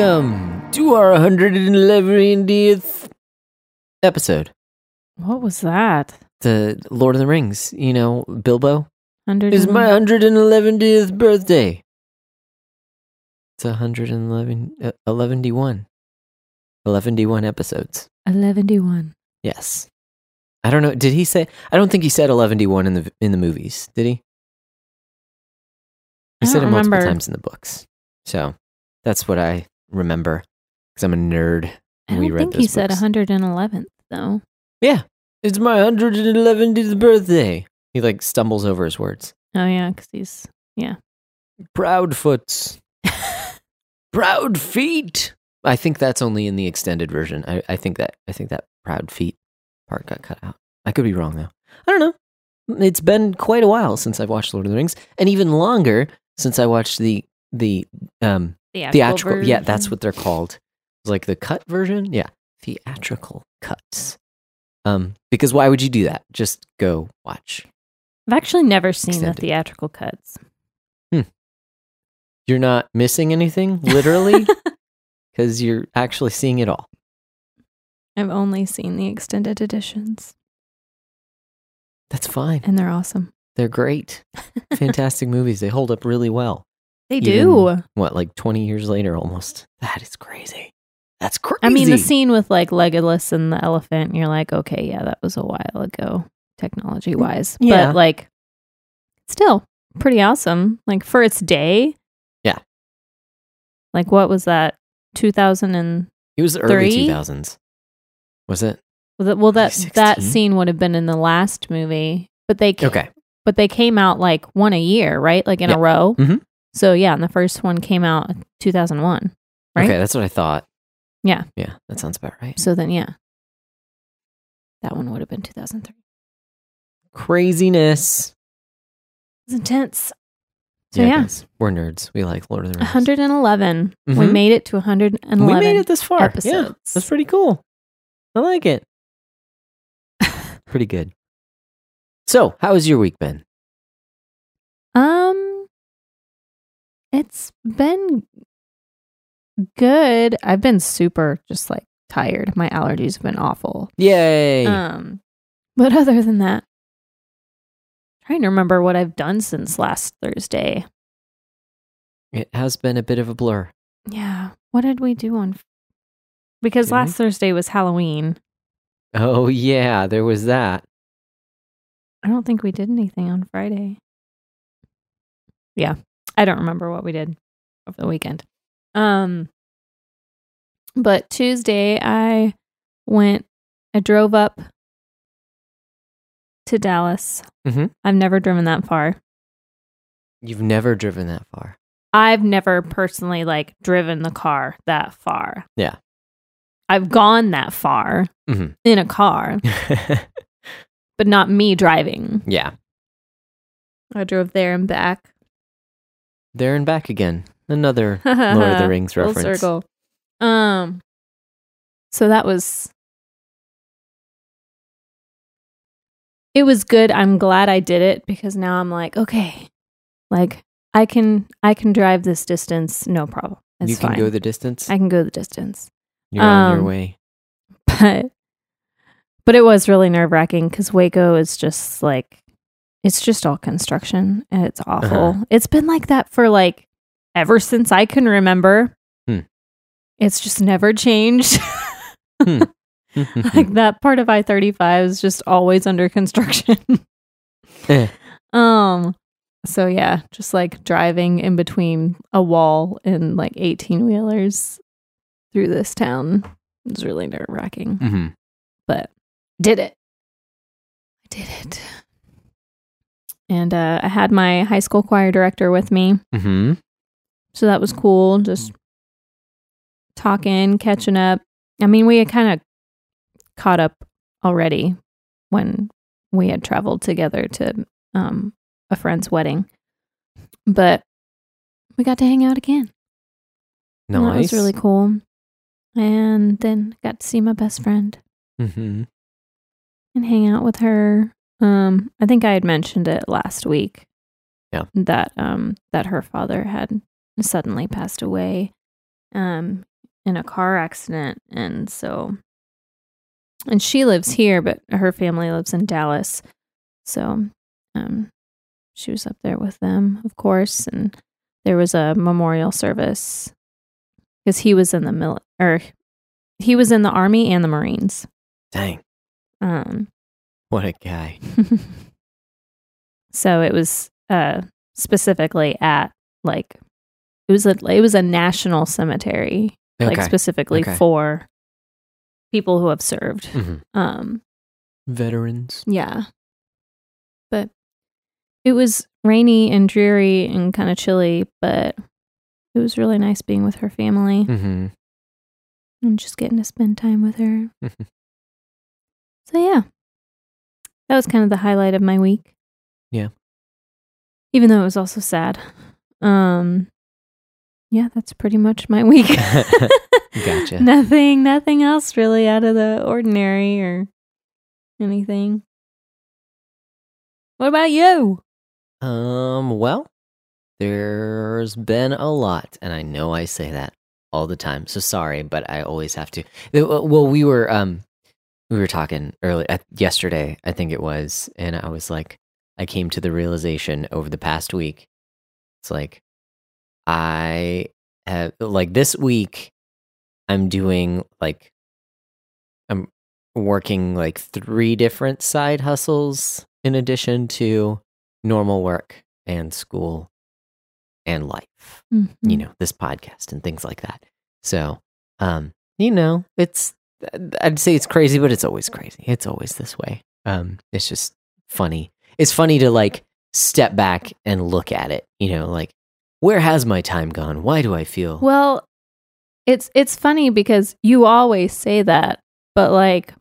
Welcome to our 111th episode. What was that? The Lord of the Rings, you know, Bilbo. Hundred. It's my 111th birthday. It's 111, uh, eleventy-one. eleventy-one episodes. eleven one. Yes. I don't know. Did he say? I don't think he said eleventy-one in the in the movies. Did he? He I said it don't multiple remember. times in the books. So that's what I remember because I'm a nerd. I and we don't read think he said hundred and eleventh though. Yeah, it's my 111th birthday. He like stumbles over his words. Oh yeah, because he's yeah. Proudfoots. Proudfeet. I think that's only in the extended version. I, I think that I think that Proudfeet part got cut out. I could be wrong though. I don't know. It's been quite a while since I've watched Lord of the Rings, and even longer since I watched the the um theatrical. theatrical. Yeah, that's what they're called. It's like the cut version. Yeah, theatrical cuts. Um, because why would you do that? Just go watch. I've actually never seen Extended. the theatrical cuts. You're not missing anything, literally, because you're actually seeing it all. I've only seen the extended editions, That's fine. and they're awesome. They're great. Fantastic movies. They hold up really well. They Even- do. What, like 20 years later almost? That is crazy. That's crazy. I mean, the scene with like Legolas and the elephant, you're like, okay, yeah, that was a while ago, technology wise. Yeah. But like, still pretty awesome. Like for its day. Yeah. Like, what was that? 2000 and It was the early 2000s. Was it? was it, well, that that scene would have been in the last movie, but they ca- Okay. but they came out like one a year, right? Like in Yeah. a row. Mhm. So yeah, and the first one came out 2001. Right? Okay, that's what I thought. Yeah. Yeah, that sounds about right. So then yeah, that one would have been 2003. Craziness. It's intense. So yeah, guys, we're nerds. We like Lord of the Rings. 111. We Mhm. made it to 111. We made it this far. Yeah, that's pretty cool. I like it. pretty good. So, how has your week been? Um, it's been good. I've been super just like tired. My allergies have been awful. Yay! Um, but other than that, trying to remember what I've done since last Thursday. it has been a bit of a blur. Yeah, what did we do on? Because Did last Thursday was Halloween. Oh yeah, there was that. I don't think we did anything on Friday. Yeah, I don't remember what we did over the weekend. Um, but Tuesday I went. I drove up to Dallas. Mhm. I've never driven that far. You've never driven that far. I've never personally like driven the car that far. Yeah. I've gone that far Mhm. in a car, but not me driving. yeah, I drove there and back. There and back again. Another Lord of the Rings reference. Full circle. Um, so that was. It was good. I'm glad I did it because now I'm like, okay, like I can I can drive this distance, no problem. It's you can fine. go the distance. I can go the distance, You're on your um, way. but but it was really nerve wracking because Waco is just like it's just all construction and it's awful. Uh-huh. It's been like that for like ever since I can remember. Hmm. It's just never changed. Hmm. like that part of I thirty five is just always under construction. Eh. um. So yeah, just like driving in between a wall and like eighteen wheelers through this town is really nerve wracking Mhm. but did it. I did it. And uh, I had my high school choir director with me. Mhm. So that was cool. Just talking, catching up. I mean, we had kind of caught up already when we had traveled together to um, a friend's wedding. But we got to hang out again. And Nice. That was really cool. And then got to see my best friend Mhm. and hang out with her. Um, I think I had mentioned it last week. Yeah. That um that her father had suddenly passed away. Um, in a car accident and so and she lives here but her family lives in Dallas. So um she was up there with them, of course, and there was a memorial service because he was in the mil or he was in the army and the Marines. Dang, Um what a guy. so it was uh specifically at like it was a it was a national cemetery like specifically Okay. for people who have served Mhm. um Veterans. yeah but it was rainy and dreary and kind of chilly but it was really nice being with her family Mm-hmm. and just getting to spend time with her Mhm. so yeah that was kind of the highlight of my week Yeah. even though it was also sad um yeah that's pretty much my week Gotcha. nothing nothing else really out of the ordinary or anything what about you Um, well, there's been a lot, and I know I say that all the time. So sorry, but I always have to. Well, we were um we were talking early uh, yesterday, I think it was, and I was like I came to the realization over the past week. It's like I have like this week I'm doing like I'm working like three different side hustles in addition to normal work and school and life you Mhm. know this podcast and things like that so um you know it's i'd say it's crazy but it's always crazy. It's always this way. Um it's just funny. It's funny to like step back and look at it you know like where has my time gone? Why do i feel Well, it's it's funny because you always say that, but like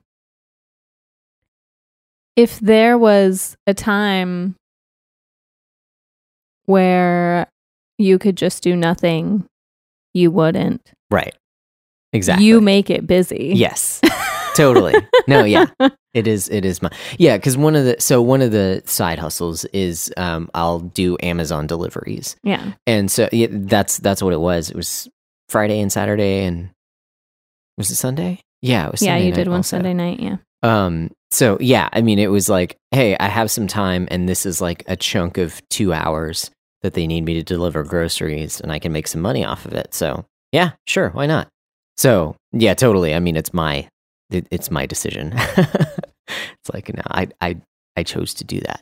if there was a time where you could just do nothing, you wouldn't. right exactly You make it busy. yes totally no yeah it is it is my yeah because one of the so one of the side hustles is um i'll do amazon deliveries Yeah. and so yeah, that's that's what it was. It was Friday and Saturday, and was it Sunday? Yeah, it was. yeah, Sunday you did one also. Sunday night, yeah. Um. So yeah, I mean, it was like, hey, I have some time, and this is like a chunk of two hours that they need me to deliver groceries, and I can make some money off of it. So yeah, sure, why not? So yeah, totally. I mean, it's my it, it's my decision. it's like no, I I I chose to do that,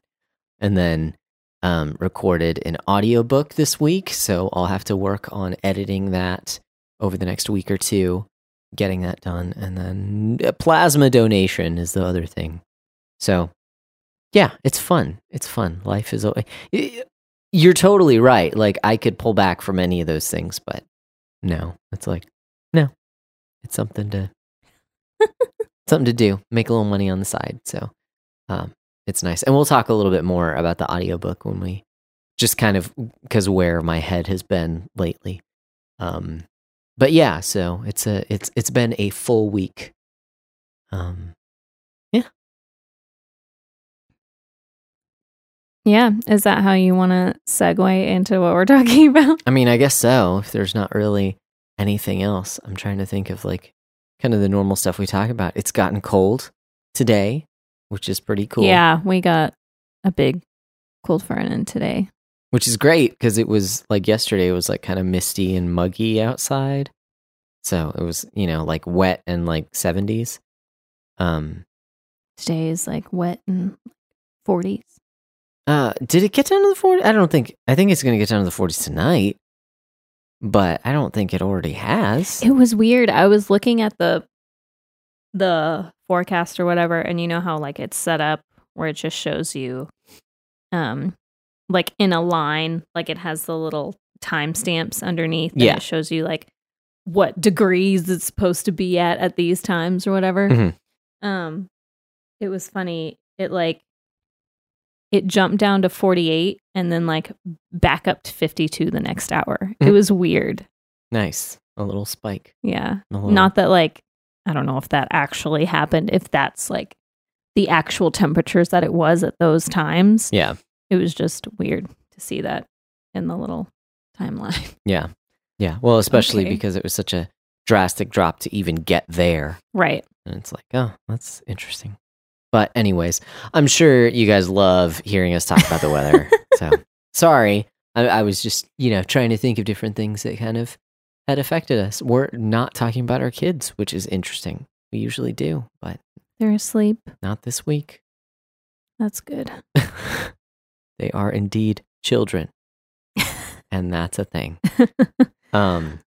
and then um, recorded an audiobook this week, so I'll have to work on editing that over the next week or two, getting that done, and then a plasma donation is the other thing. So, yeah, it's fun. It's fun. Life is. You're totally right. Like I could pull back from any of those things, but no, it's like it's something to something to do. Make a little money on the side. So, um, it's nice. And we'll talk a little bit more about the audiobook when we just kind of because where my head has been lately. Um but yeah, so it's a it's it's been a full week. Um Yeah. Yeah. Is that how you want to segue into what we're talking about? I mean, I guess so. If there's not really anything else, I'm trying to think of like kind of the normal stuff we talk about. It's gotten cold today, which is pretty cool. Yeah, we got a big cold front in today. which is great because it was like yesterday it was like kind of misty and muggy outside so it was you know like wet and like 70s um Today is like wet and 40s. uh did it get down to the 40s? i don't think i think it's gonna get down to the 40s tonight but i don't think it already has It was weird. I was looking at the the forecast or whatever, and you know how like it's set up where it just shows you um like in a line, like it has the little timestamps underneath Yeah. it shows you like what degrees it's supposed to be at at these times or whatever. Mhm. Um it was funny. It like it jumped down to 48 and then like back up to 52 the next hour. It Mhm. was weird. nice a little spike Yeah. little- Not that like I don't know if that actually happened, if that's like the actual temperatures that it was at those times. yeah It was just weird to see that in the little timeline. yeah yeah well especially Okay. because it was such a drastic drop to even get there. Right. And it's like, oh, that's interesting. But anyways, I'm sure you guys love hearing us talk about the weather. so sorry. I, I was just, you know, trying to think of different things that kind of had affected us. We're not talking about our kids, which is interesting. We usually do, but They're asleep. not this week. That's good. they are indeed children. and that's a thing. Um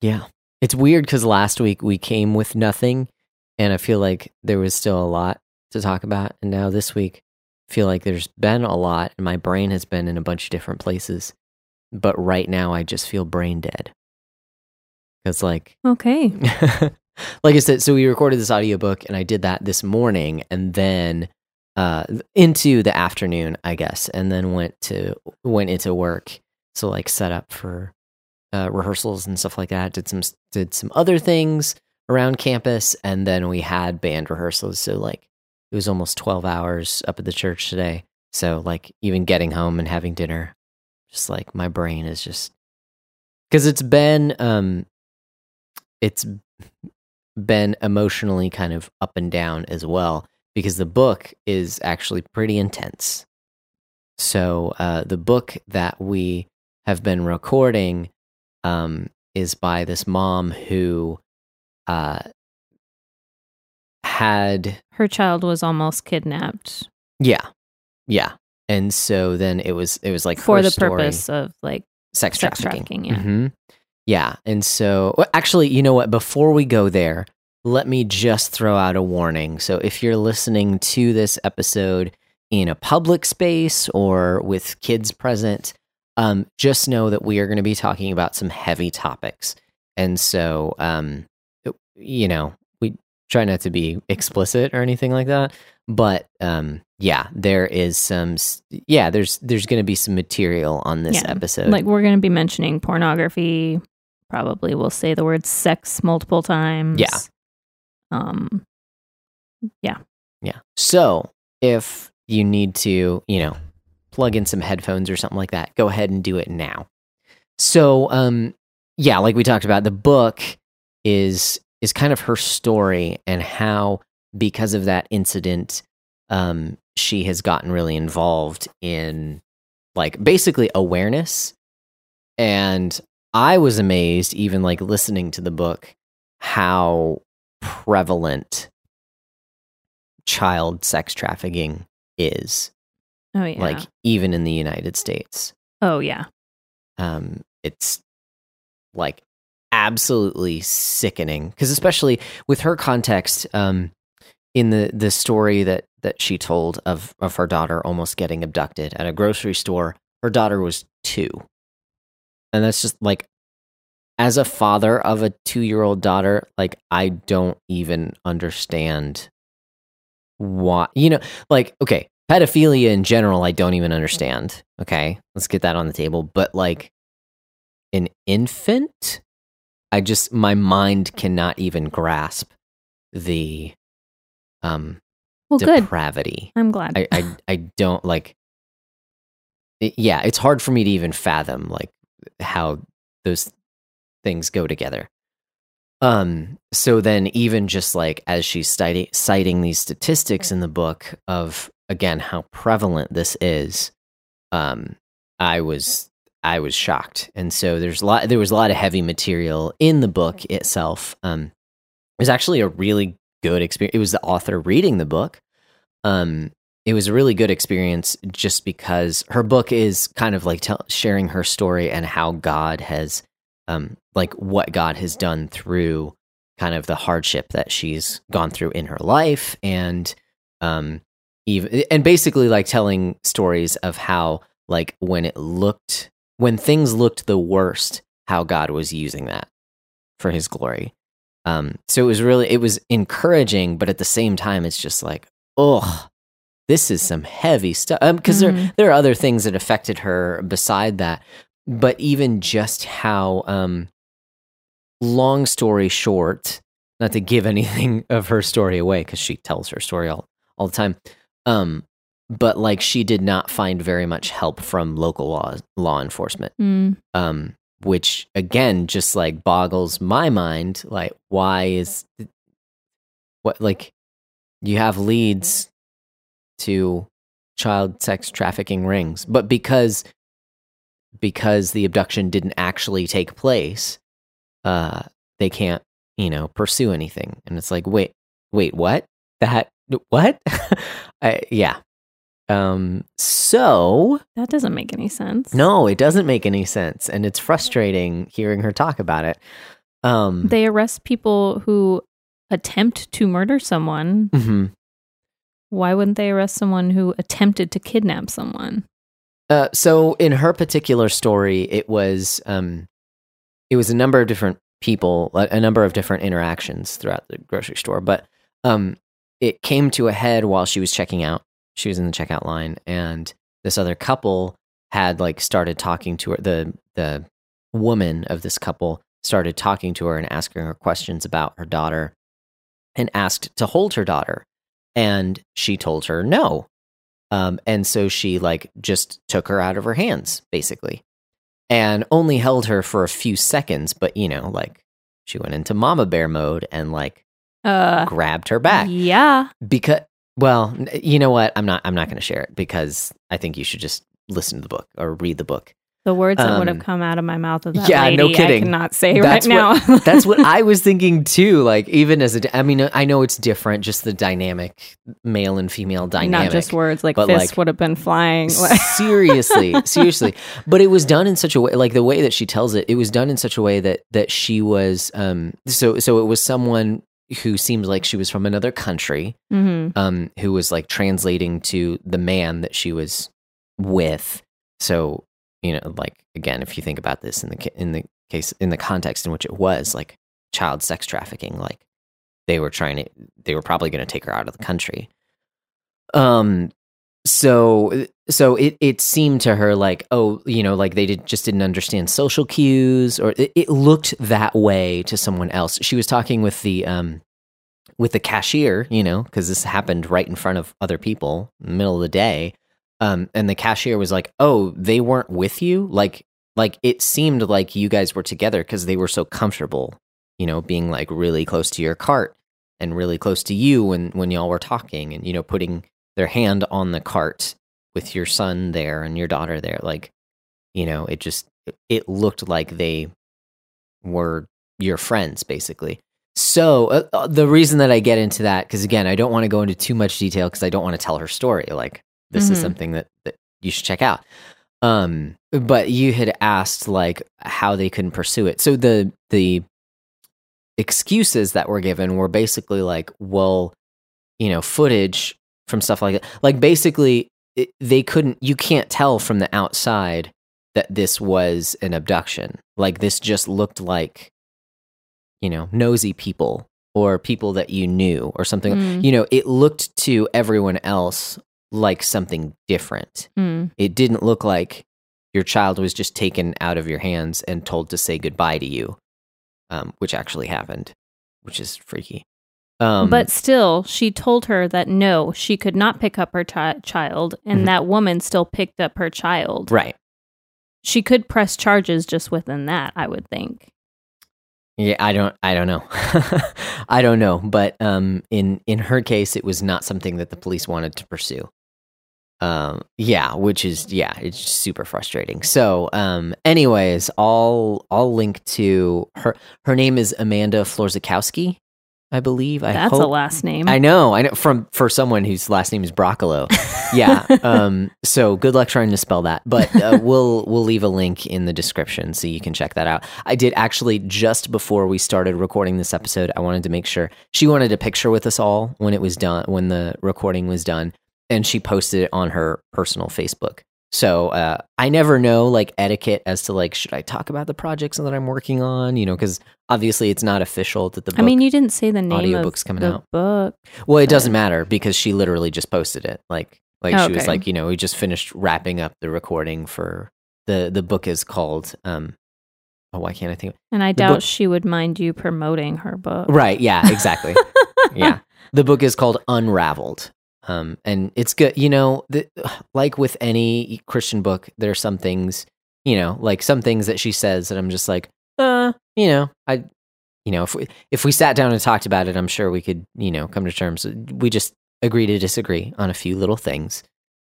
Yeah. It's weird cuz last week we came with nothing and I feel like there was still a lot to talk about and now this week I feel like there's been a lot and my brain has been in a bunch of different places. But right now I just feel brain dead. Cuz like okay. like I said, so we recorded this audiobook and I did that this morning and then uh into the afternoon, I guess, and then went to went into work. So like set up for uh rehearsals and stuff like that. Did some did some other things around campus and then we had band rehearsals. So like it was almost 12 hours up at the church today. So like even getting home and having dinner just like my brain is just cuz it's been um it's been emotionally kind of up and down as well because the book is actually pretty intense. So uh, the book that we have been recording um, is by this mom who uh, had Her child was almost kidnapped yeah yeah and so then it was it was like for the story. purpose of like sex sex trafficking. trafficking, yeah. Mhm. Yeah. And so, well, actually, you know what? Before we go there, let me just throw out a warning. So, if you're listening to this episode in a public space or with kids present, um, just know that we are going to be talking about some heavy topics. And so, um, you know, we try not to be explicit or anything like that. But um, yeah, there is some. Yeah, there's there's going to be some material on this Yeah, episode. like we're going to be mentioning pornography. Probably we'll say the word sex multiple times. Yeah. Um. Yeah. Yeah. So if you need to, you know, plug in some headphones or something like that, go ahead and do it now. So, um, yeah, like we talked about, the book is is kind of her story and how because of that incident, um, she has gotten really involved in like basically awareness. And I was amazed, even like listening to the book, how prevalent child sex trafficking is Oh yeah. like even in the united states oh yeah. um it's like absolutely sickening. Because especially with her context um in the the story that that she told of of her daughter almost getting abducted at a grocery store her daughter was 2 and that's just like as a father of a 2-year-old daughter like I don't even understand why you know like okay pedophilia in general i don't even understand okay? Let's get that on the table. But like an infant i just my mind cannot even grasp the um Well, good. depravity I'm glad. I, I i don't like it- yeah it's hard for me to even fathom like how those things go together um so then even just like as she's citing, citing these statistics in the book of again how prevalent this is um i was i was shocked. And so there's a lot there was a lot of heavy material in the book itself. Um it was actually a really good experience it was the author reading the book. Um it was a really good experience just because her book is kind of like tell, sharing her story and how god has um like what god has done through kind of the hardship that she's gone through in her life and um even and basically like telling stories of how like when it looked when things looked the worst how god was using that for his glory. Um so it was really it was encouraging but at the same time it's just like oh this is some heavy stuff um because there there are other things that affected her beside that. But even just how um long story short not to give anything of her story away because she tells her story all, all the time um but like she did not find very much help from local law law enforcement Mm, um which again just like boggles my mind. Like, why is what like you have leads to child sex trafficking rings, but because because the abduction didn't actually take place, uh, they can't you know pursue anything. And it's like, wait, wait, what? That what? I, yeah. Um. So That doesn't make any sense. no, it doesn't make any sense, and it's frustrating hearing her talk about it. Um. They arrest people who attempt to murder someone. mhm. Why wouldn't they arrest someone who attempted to kidnap someone? Uh, so in her particular story, it was um, it was a number of different people, a, a number of different interactions throughout the grocery store. But um, it came to a head while she was checking out. She was in the checkout line, and this other couple had like started talking to her. The the woman of this couple started talking to her and asking her questions about her daughter, and asked to hold her daughter, and she told her no. Um, and so she like just took her out of her hands, basically, and only held her for a few seconds. But you know, like she went into mama bear mode and like Uh, grabbed her back yeah. because. Well, you know what? I'm not. I'm not going to share it because I think you should just listen to the book or read the book. The words that would have Um, come out of my mouth of that yeah, lady, no kidding. I cannot say That's right what- now. That's what I was thinking too. Like even as a, I mean, I know it's different, just the dynamic male and female dynamic. Not just words like fists like, would have been flying. seriously seriously but it was done in such a way like the way that she tells it it was done in such a way that that she was um so so it was someone who seems like she was from another country hmm um who was like translating to the man that she was with. So you know like again if you think about this in the in the case in the context in which it was like child sex trafficking like they were trying to they were probably going to take her out of the country. Um so so it it seemed to her like oh you know like they did just didn't understand social cues or it, it looked that way to someone else. She was talking with the um with the cashier you know because this happened right in front of other people middle of the day. Um and the cashier was like oh they weren't with you? Like like it seemed like you guys were together because they were so comfortable you know being like really close to your cart and really close to you when when y'all were talking and you know putting their hand on the cart with your son there and your daughter there like you know it just it looked like they were your friends basically. So uh, uh, the reason that i get into that because again i don't want to go into too much detail because i don't want to tell her story like this is Mhm. something that, that you should check out. Um but you had asked like how they couldn't pursue it. So the the excuses that were given were basically like well you know footage from stuff like that. Like basically it, they couldn't you can't tell from the outside that this was an abduction. Like this just looked like you know nosy people or people that you knew or something. Mm. you know it looked to everyone else like something different. Mm. it didn't look like your child was just taken out of your hands and told to say goodbye to you um, which actually happened which is freaky um, but still, she told her that no, she could not pick up her chi- child, and Mhm. that woman still picked up her child. right She could press charges just within that, I would think. Yeah, I don't I don't know. I don't know, but um in in her case it was not something that the police wanted to pursue. Um yeah, which is yeah, it's super frustrating. So, um anyways, I'll I'll link to her her name is Amanda Florzakowski, I believe. I That's a last name. I know, I know from for someone whose last name is Broccolo. yeah. Um. So good luck trying to spell that, but uh, we'll we'll leave a link in the description so you can check that out. I did actually just before we started recording this episode. I wanted to make sure she wanted a picture with us all when it was done when the recording was done, and she posted it on her personal Facebook. So uh, I never know like etiquette as to like should I talk about the projects that I'm working on, you know, because obviously it's not official that the book. I mean, you didn't say the name audiobook's of coming the out. book. Well, it But- doesn't matter because she literally just posted it. Like, like she was Okay. like, you know, we just finished wrapping up the recording for the the book is called. um Oh, why can't I think? And I The doubt book- she would mind you promoting her book. Right? Yeah, exactly. yeah, the book is called Unraveled. Um, and it's good. You know, the, like with any Christian book, there are some things you know, like some things that she says that I'm just like, uh, you know, I, you know, if we if we sat down and talked about it, I'm sure we could, you know, come to terms. We just agree to disagree on a few little things.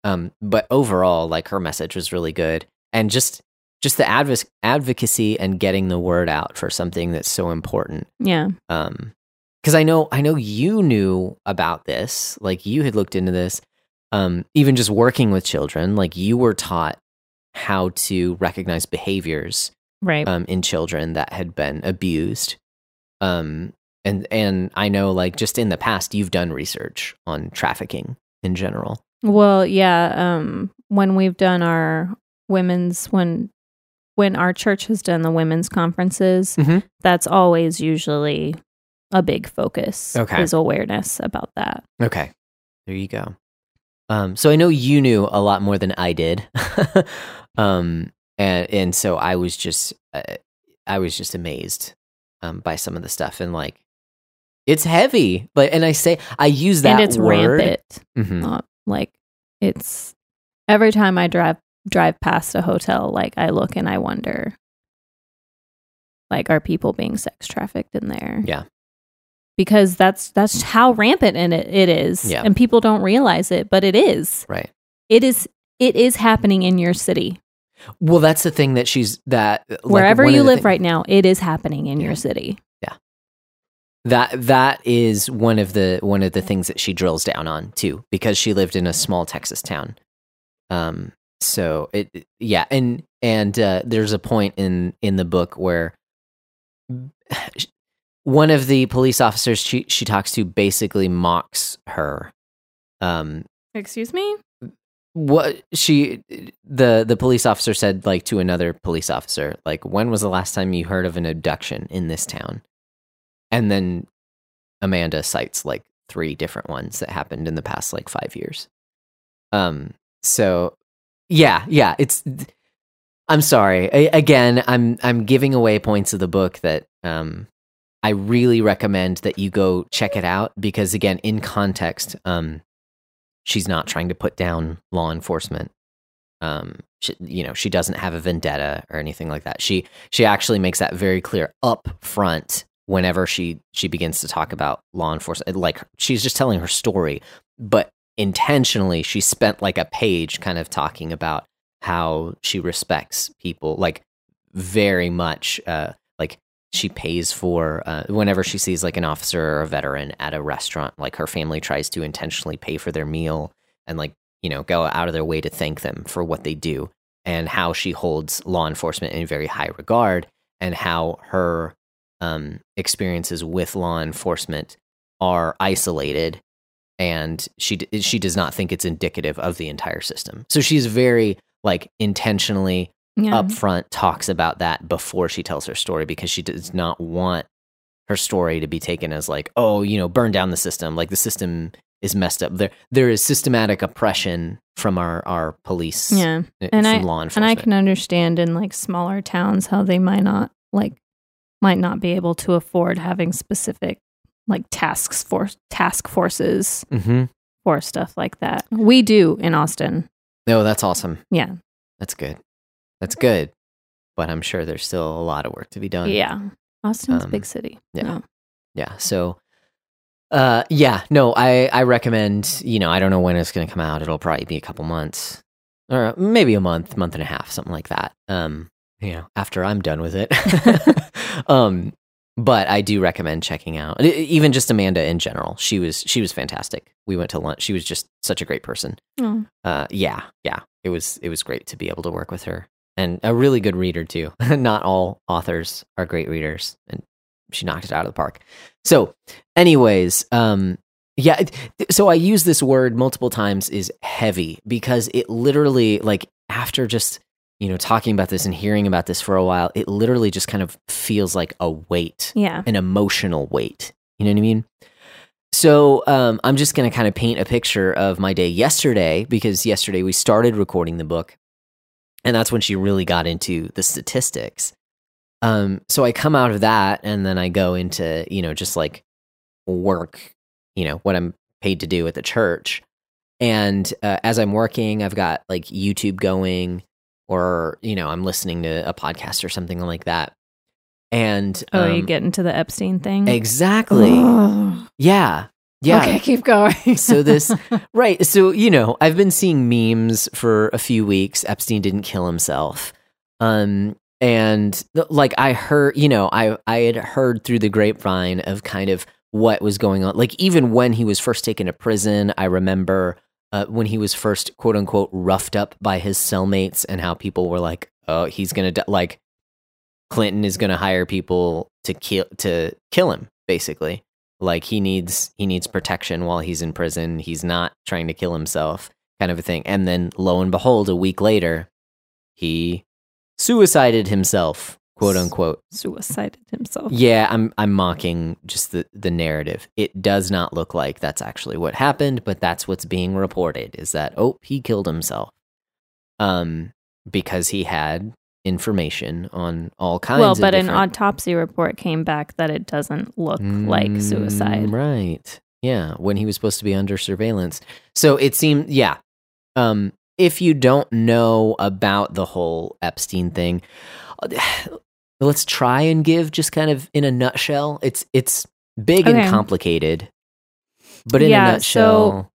Um, but overall, like her message was really good, and just just the adv- advocacy and getting the word out for something that's so important. Yeah. Um, because I know I know you knew about this, like you had looked into this. Um, even just working with children, like you were taught how to recognize behaviors Right. um, in children that had been abused. Um, and and I know, like just in the past, you've done research on trafficking in general. Well, yeah. Um, when we've done our women's when when our church has done the women's conferences, Mhm. that's always usually a big focus. Okay. is awareness about that. Okay, there you go. Um, so I know you knew a lot more than I did, um, and and so I was just uh, I was just amazed um, by some of the stuff and like it's heavy, but and I say I use that and it's word. rampant. Mhm. Uh, like it's every time I drive drive past a hotel, like I look and I wonder, like, are people being sex trafficked in there? Yeah. Because that's that's how rampant in it it is, Yeah. and people don't realize it, but it is. Right. It is. It is happening in your city, Well, that's the thing that she's that like, wherever you live thi- right now. It is happening in Yeah. your city. Yeah. That that is one of the one of the things that she drills down on too, because she lived in a small Texas town. Um. So it it- yeah, and and uh, there's a point in in the book where one of the police officers she she talks to basically mocks her. Um. Excuse me. What she the the police officer said like to another police officer like when was the last time you heard of an abduction in this town and then amanda cites like three different ones that happened in the past like five years um so yeah yeah it's i'm sorry I, again i'm i'm giving away points of the book that um i really recommend that you go check it out because again in context um she's not trying to put down law enforcement. Um she, you know she doesn't have a vendetta or anything like that. She she actually makes that very clear up front whenever she she begins to talk about law enforcement like she's just telling her story but intentionally she spent like a page kind of talking about how she respects people like very much uh she pays for uh, whenever she sees like an officer or a veteran at a restaurant like her family tries to intentionally pay for their meal and like you know go out of their way to thank them for what they do and how she holds law enforcement in very high regard and how her um, experiences with law enforcement are isolated and she she does not think it's indicative of the entire system. So she's very like intentionally Yeah. upfront talks about that before she tells her story because she does not want her story to be taken as like oh you know burn down the system like the system is messed up there there is systematic oppression from our our police yeah. uh, And from I- law enforcement. And I can understand in like smaller towns how they might not like might not be able to afford having specific like tasks for task forces mm-hmm. for stuff like that. We do in Austin. no that's awesome Yeah. that's good that's good but i'm sure there's still a lot of work to be done Yeah. Austin's a Um, big city. yeah. yeah so uh yeah no i i recommend you know i don't know when it's gonna come out it'll probably be a couple months or maybe a month month and a half something like that um you know after i'm done with it um but i do recommend checking out even just amanda in general she was she was fantastic we went to lunch she was just such a great person Oh, uh yeah yeah it was it was great to be able to work with her and a really good reader too not all authors are great readers and she knocked it out of the park so anyways um yeah so i use this word multiple times is heavy because it literally like after just you know talking about this and hearing about this for a while it literally just kind of feels like a weight yeah. an emotional weight. You know what I mean? So um, I'm just going to kind of paint a picture of my day yesterday because yesterday we started recording the book, and that's when she really got into the statistics. Um, so I come out of that, and then I go into you know just like work, you know what I'm paid to do at the church. And uh, as I'm working, I've got like YouTube going. or you know, I'm listening to a podcast or something like that. And Oh, you um, get into the Epstein thing. exactly, Ugh. yeah, yeah. Okay, keep going. So this- Right. So, you know, I've been seeing memes for a few weeks. Epstein didn't kill himself. Um, and like I heard, you know, I I had heard through the grapevine of kind of what was going on. Like even when he was first taken to prison, I remember uh, when he was first quote unquote roughed up by his cellmates and how people were like, "Oh, he's gonna like Clinton is gonna hire people to kill to kill him." Basically, like he needs he needs protection while he's in prison. He's not trying to kill himself, kind of a thing. And then lo and behold, a week later, he suicided himself, quote unquote. Suicided himself. Yeah, I'm I'm mocking just the the narrative. It does not look like that's actually what happened, but that's what's being reported is that oh, he killed himself. Um because he had information on all kinds of Well, but an autopsy report came back that it doesn't look like Mm, suicide. Right. Yeah, when he was supposed to be under surveillance. So it seemed yeah. Um if you don't know about the whole Epstein thing, let's try and give just kind of in a nutshell. It's it's big Okay. and complicated. But in Yeah, a nutshell,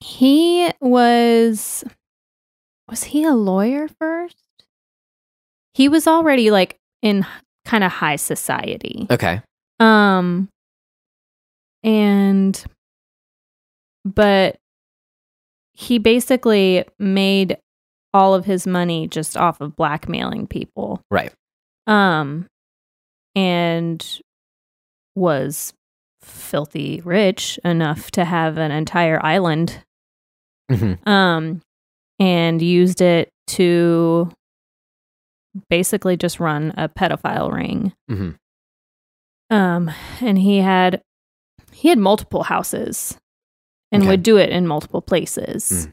He was was he a lawyer first? He was already like in kind of high society. okay. Um and but he basically made all of his money just off of blackmailing people. Right. Um and was filthy rich enough to have an entire island Mhm. um and used it to basically just run a pedophile ring Mhm. um and he had he had multiple houses and Okay. would do it in multiple places Mm.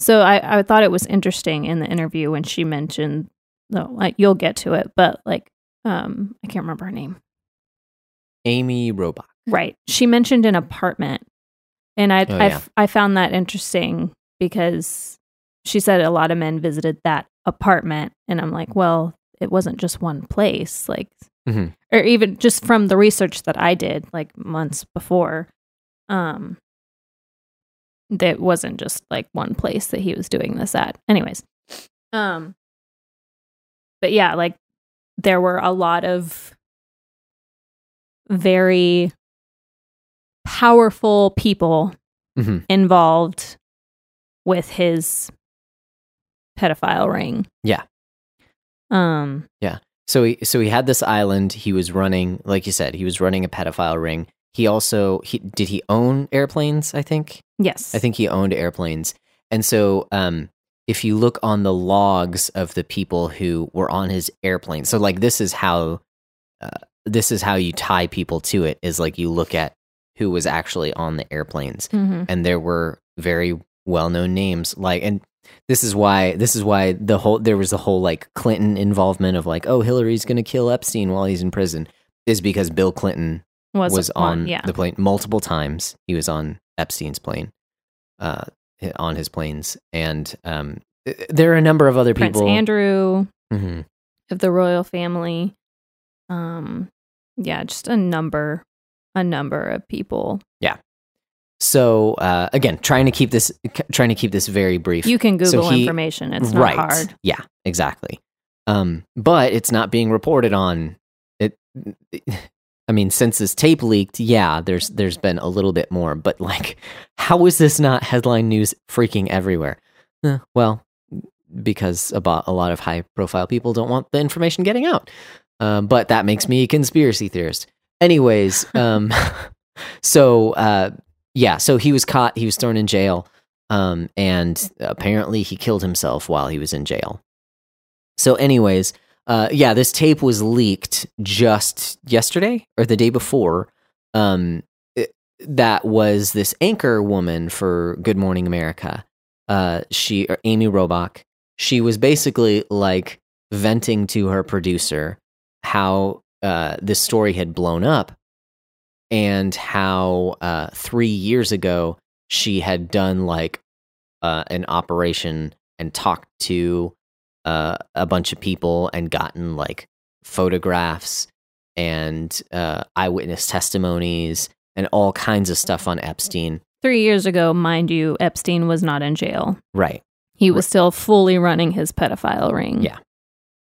so i i thought it was interesting in the interview when she mentioned no like you'll get to it but like um i can't remember her name Amy Robach. Right. She mentioned an apartment. And I Oh, I, yeah. I found that interesting because she said a lot of men visited that apartment and I'm like, well, it wasn't just one place, like Mhm. or even just from the research that I did like months before. Um that wasn't just like one place that he was doing this at. Anyways. Um but yeah, like there were a lot of very powerful people Mhm. involved with his pedophile ring. Yeah. Um Yeah. So he so he had this island. He was running, like you said, he was running a pedophile ring. He also he did he own airplanes? I think yes. I think he owned airplanes. And so um, if you look on the logs of the people who were on his airplane, so like this is how uh, this is how you tie people to it is like you look at who was actually on the airplanes, Mhm. and there were very well known names like and. This is why this is why the whole there was the whole like Clinton involvement of like oh Hillary's going to kill Epstein while he's in prison is because Bill Clinton was, was, on yeah. the plane multiple times. He was on Epstein's plane, uh, on his planes, and um, there are a number of other people. Prince people. Andrew Mhm. of the royal family. Um yeah, just a number a number of people. So uh, again, trying to keep this trying to keep this very brief. You can So Google he- information. It's not right? hard. Yeah, exactly. Um, but it's not being reported on. It. I mean, since this tape leaked, yeah, there's there's been a little bit more, but like, how is this not headline news freaking everywhere? Eh, well, because about a lot of high profile people don't want the information getting out. Um, but that makes me a conspiracy theorist. Anyways, um, so uh, yeah, so he was caught. He was thrown in jail, um, and apparently he killed himself while he was in jail. So, anyways, uh, yeah, this tape was leaked just yesterday or the day before. Um, it- that was this anchor woman for Good Morning America. Uh, she, or Amy Robach, she was basically like venting to her producer how uh, this story had blown up and how uh, three years ago she had done like uh, an operation and talked to uh, a bunch of people and gotten like photographs and uh, eyewitness testimonies and all kinds of stuff on Epstein. Three years ago, mind you, Epstein was not in jail. Right. He was still fully running his pedophile ring. Yeah.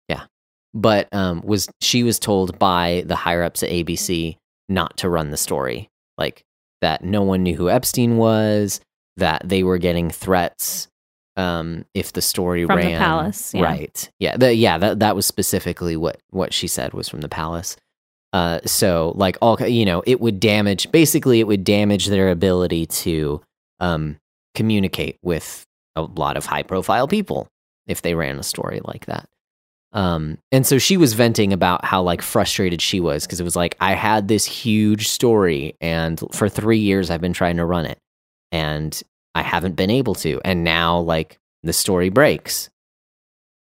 Yeah. But um, was she was told by the higher ups at ABC not to run the story, like that no one knew who Epstein was, that they were getting threats um, if the story From the ran palace, yeah. right. Yeah, the, yeah, that that was specifically what what she said was from the palace. Uh, so like all you know, it would damage. Basically, it would damage their ability to um, communicate with a lot of high profile people if they ran a story like that. Um, and so she was venting about how like frustrated she was because it was like I had this huge story and for three years I've been trying to run it and I haven't been able to, and now like the story breaks,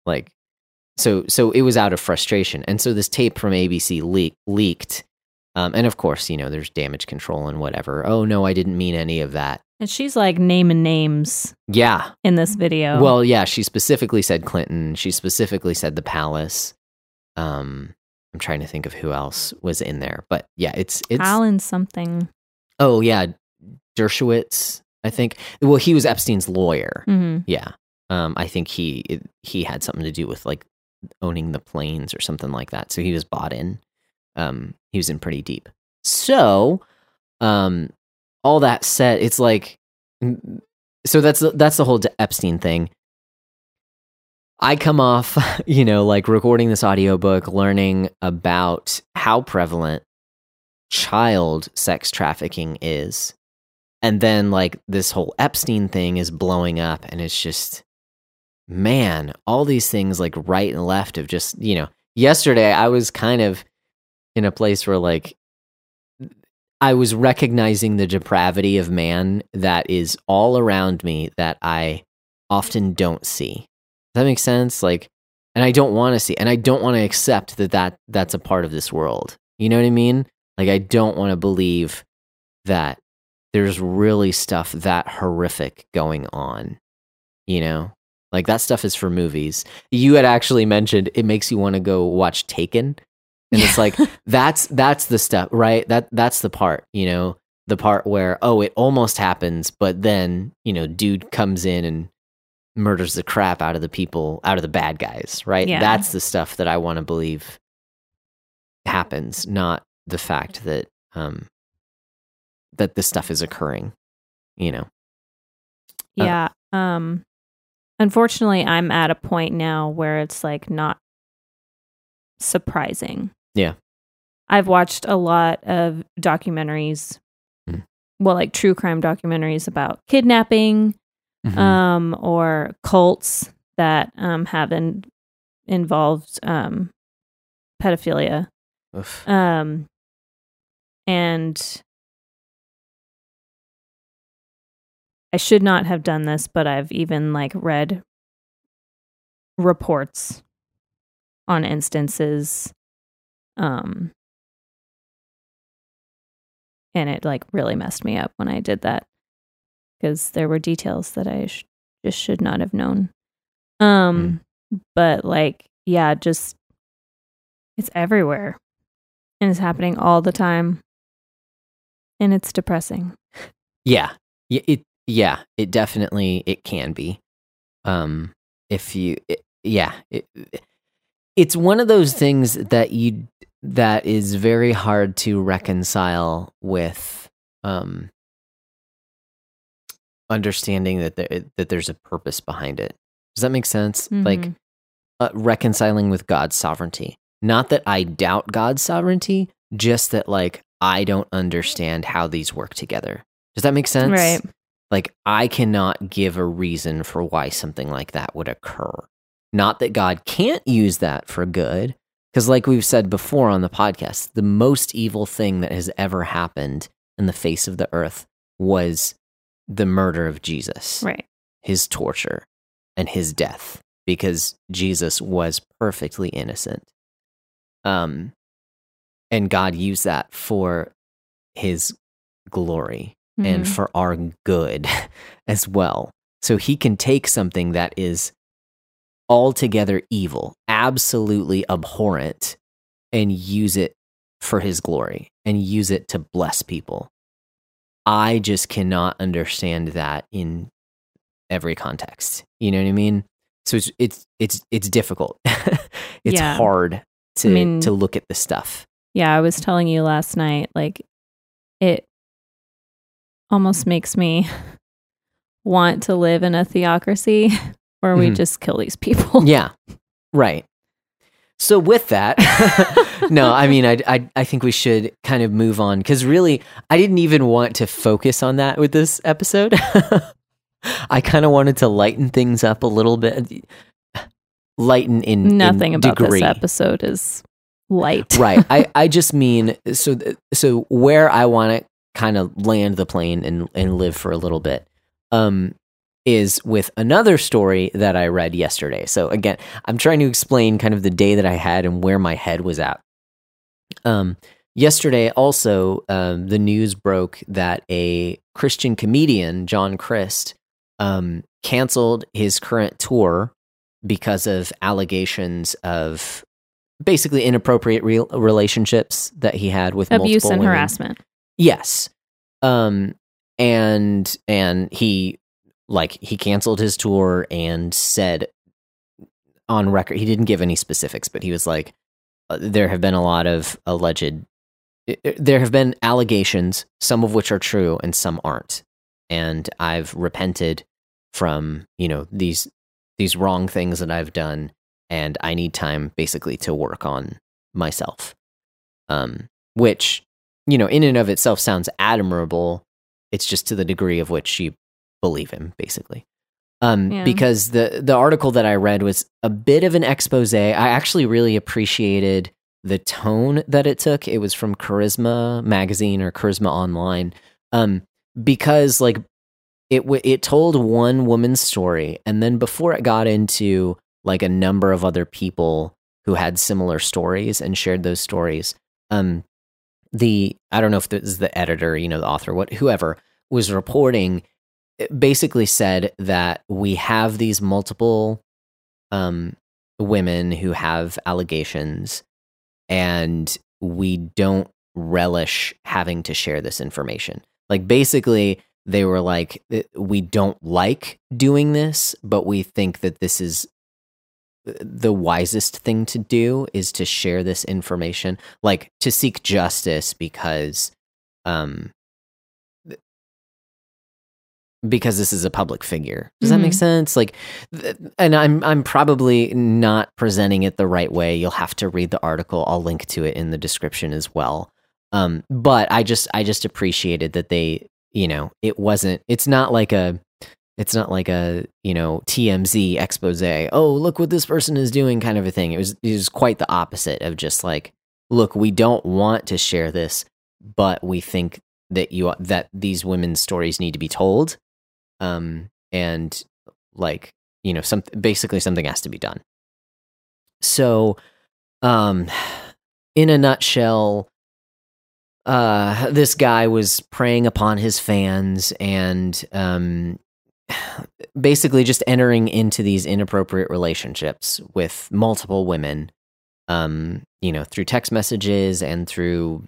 like so so it was out of frustration, and so this tape from ABC leak, leaked, um, and of course you know there's damage control and whatever. Oh no, I didn't mean any of that. And she's like naming names Yeah, in this video. well, yeah, she specifically said Clinton. She specifically said the palace. Um, I'm trying to think of who else was in there, but yeah, it's it's. Alan something. Oh yeah, Dershowitz. I think. Well, he was Epstein's lawyer. hmm Yeah, um, I think he it, he had something to do with like owning the planes or something like that. So he was bought in. Um, he was in pretty deep. So, um, all that said, it's like, so that's that's the whole Epstein thing. I come off, you know, like recording this audiobook, learning about how prevalent child sex trafficking is. And then like this whole Epstein thing is blowing up and it's just man, all these things like right and left of just, you know, yesterday I was kind of in a place where like I was recognizing the depravity of man that is all around me that I often don't see. Does that make sense? Like, and I don't want to see, and I don't want to accept that, that that's a part of this world. You know what I mean? Like, I don't want to believe that there's really stuff that horrific going on. You know, like that stuff is for movies. You had actually mentioned it makes you want to go watch Taken, and it's like that's that's the stuff, right? That that's the part, you know, the part where oh, it almost happens, but then you know, dude comes in and murders the crap out of the people, out of the bad guys, right? Yeah. That's the stuff that I want to believe happens, not the fact that um that this stuff is occurring, you know. Uh, Yeah. Um unfortunately I'm at a point now where it's like not surprising. Yeah. I've watched a lot of documentaries. Mm. Well, like true crime documentaries about kidnapping Mm-hmm. um or cults that um have in, involved um pedophilia. Oof. Um and I should not have done this, but I've even like read reports on instances um and it like really messed me up when I did that because there were details that I sh- just should not have known. Um but like yeah, just it's everywhere and it's happening all the time and it's depressing. Yeah. Yeah, it yeah, it definitely it can be. Um if you it, yeah, it, it's one of those things that you that is very hard to reconcile with um understanding that there that there's a purpose behind it. Does that make sense? Like Mhm. uh, reconciling with God's sovereignty. Not that I doubt God's sovereignty, just that like I don't understand how these work together. Does that make sense? Right. Like I cannot give a reason for why something like that would occur. Not that God can't use that for good, because like we've said before on the podcast, the most evil thing that has ever happened in the face of the earth was the murder of Jesus Right. his torture and his death because Jesus was perfectly innocent. Um, and God used that for his glory and Mhm. for our good as well. So he can take something that is altogether evil, absolutely abhorrent, and use it for his glory and use it to bless people. I just cannot understand that in every context. You know what I mean? So it's it's it's it's difficult. it's Yeah. hard to I mean- to look at the stuff. Yeah, I was telling you last night, like it almost makes me want to live in a theocracy where we Mhm. just kill these people. Yeah. Right. So with that, no, I mean, I, I, I think we should kind of move on because really, I didn't even want to focus on that with this episode. I kind of wanted to lighten things up a little bit, lighten in in Nothing about degree. this episode is light. right. I, I just mean so so where I want to kind of land the plane and and live for a little bit. Um, is with another story that I read yesterday. So again, I'm trying to explain kind of the day that I had and where my head was at. Um, yesterday, also, um, the news broke that a Christian comedian, John Crist, um, canceled his current tour because of allegations of basically inappropriate real relationships that he had with Abuse and women. harassment. Yes. Um and and he like he canceled his tour and said on record he didn't give any specifics but he was like uh, there have been a lot of alleged there have been allegations some of which are true and some aren't and I've repented from you know these these wrong things that I've done and I need time basically to work on myself um which you know, in and of itself sounds admirable. It's just to the degree of which you believe him, basically. Um, Yeah. Because the the article that I read was a bit of an expose. I actually really appreciated the tone that it took. It was from Charisma magazine or Charisma Online, um, because like it w- it told one woman's story, and then before it got into like a number of other people who had similar stories and shared those stories. Um, the I don't know if this is the editor, you know, the author, what whoever was reporting, basically said that we have these multiple um, women who have allegations, and we don't relish having to share this information. Like basically, they were like, "Uh, we don't like doing this, but we think that this is the wisest thing to do is to share this information like to seek justice because um because this is a public figure does that make Mhm. sense like th- and i'm i'm probably not presenting it the right way you'll have to read the article i'll link to it in the description as well um but i just i just appreciated that they you know it wasn't it's not like a it's not like a you know TMZ expose. Oh, look what this person is doing, kind of a thing. It was it was quite the opposite of just like, look, we don't want to share this, but we think that you that these women's stories need to be told, um, and like you know, some basically something has to be done. So, um, in a nutshell, uh, this guy was preying upon his fans and um basically just entering into these inappropriate relationships with multiple women um you know through text messages and through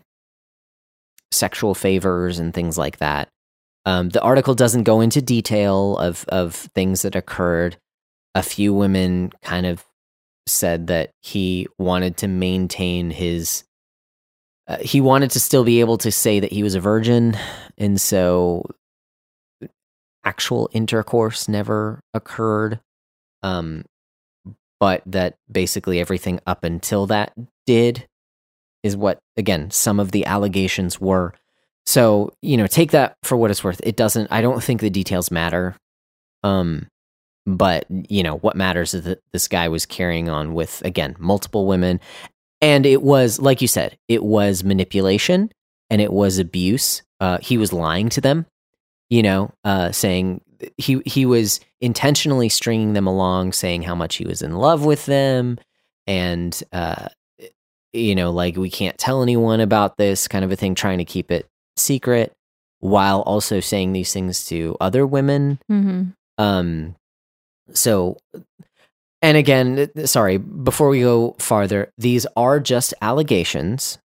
sexual favors and things like that um the article doesn't go into detail of of things that occurred. A few women kind of said that he wanted to maintain his uh, he wanted to still be able to say that he was a virgin and so actual intercourse never occurred. Um but that basically everything up until that did is what again some of the allegations were so you know take that for what it's worth. It doesn't i don't think the details matter um but you know what matters is that this guy was carrying on with again multiple women. And it was like you said it was manipulation and it was abuse. Uh he was lying to them you know, uh, saying he he was intentionally stringing them along, saying how much he was in love with them, and uh, you know, like we can't tell anyone about this kind of a thing, trying to keep it secret, while also saying these things to other women. Mm-hmm. Um, so, and again, sorry, before we go farther, these are just allegations.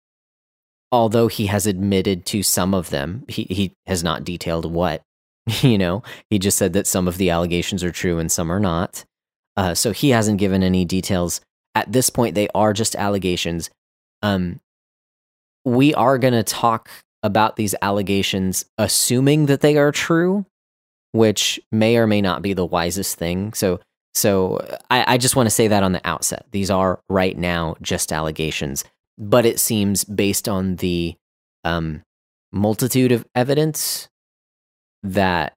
Although he has admitted to some of them, he, he has not detailed what. You know, he just said that some of the allegations are true and some are not. Uh, so he hasn't given any details. At this point, they are just allegations. Um, we are going to talk about these allegations, assuming that they are true, which may or may not be the wisest thing. So so I, I just want to say that on the outset. These are right now just allegations, but it seems based on the um, multitude of evidence that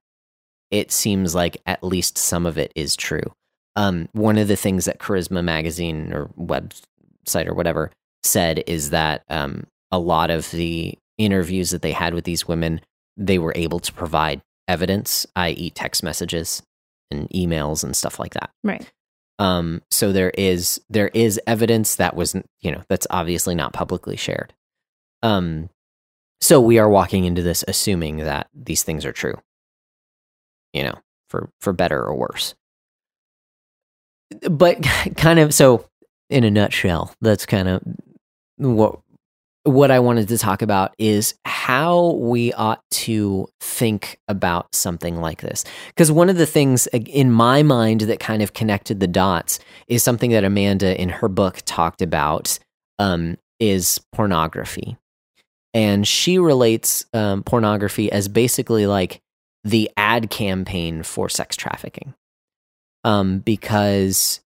it seems like at least some of it is true. Um, one of the things that Charisma Magazine or website or whatever said is that um, a lot of the interviews that they had with these women, they were able to provide evidence, i.e., text messages and emails and stuff like that. Right. Um, so there is there is evidence that wasn't you know that's obviously not publicly shared. Um, so we are walking into this assuming that these things are true. You know, for for better or worse. But kind of so in a nutshell, that's kind of what what I wanted to talk about is how we ought to think about something like this. Because one of the things in my mind that kind of connected the dots is something that Amanda in her book talked about um, is pornography. And she relates um, pornography as basically like the ad campaign for sex trafficking. Um, because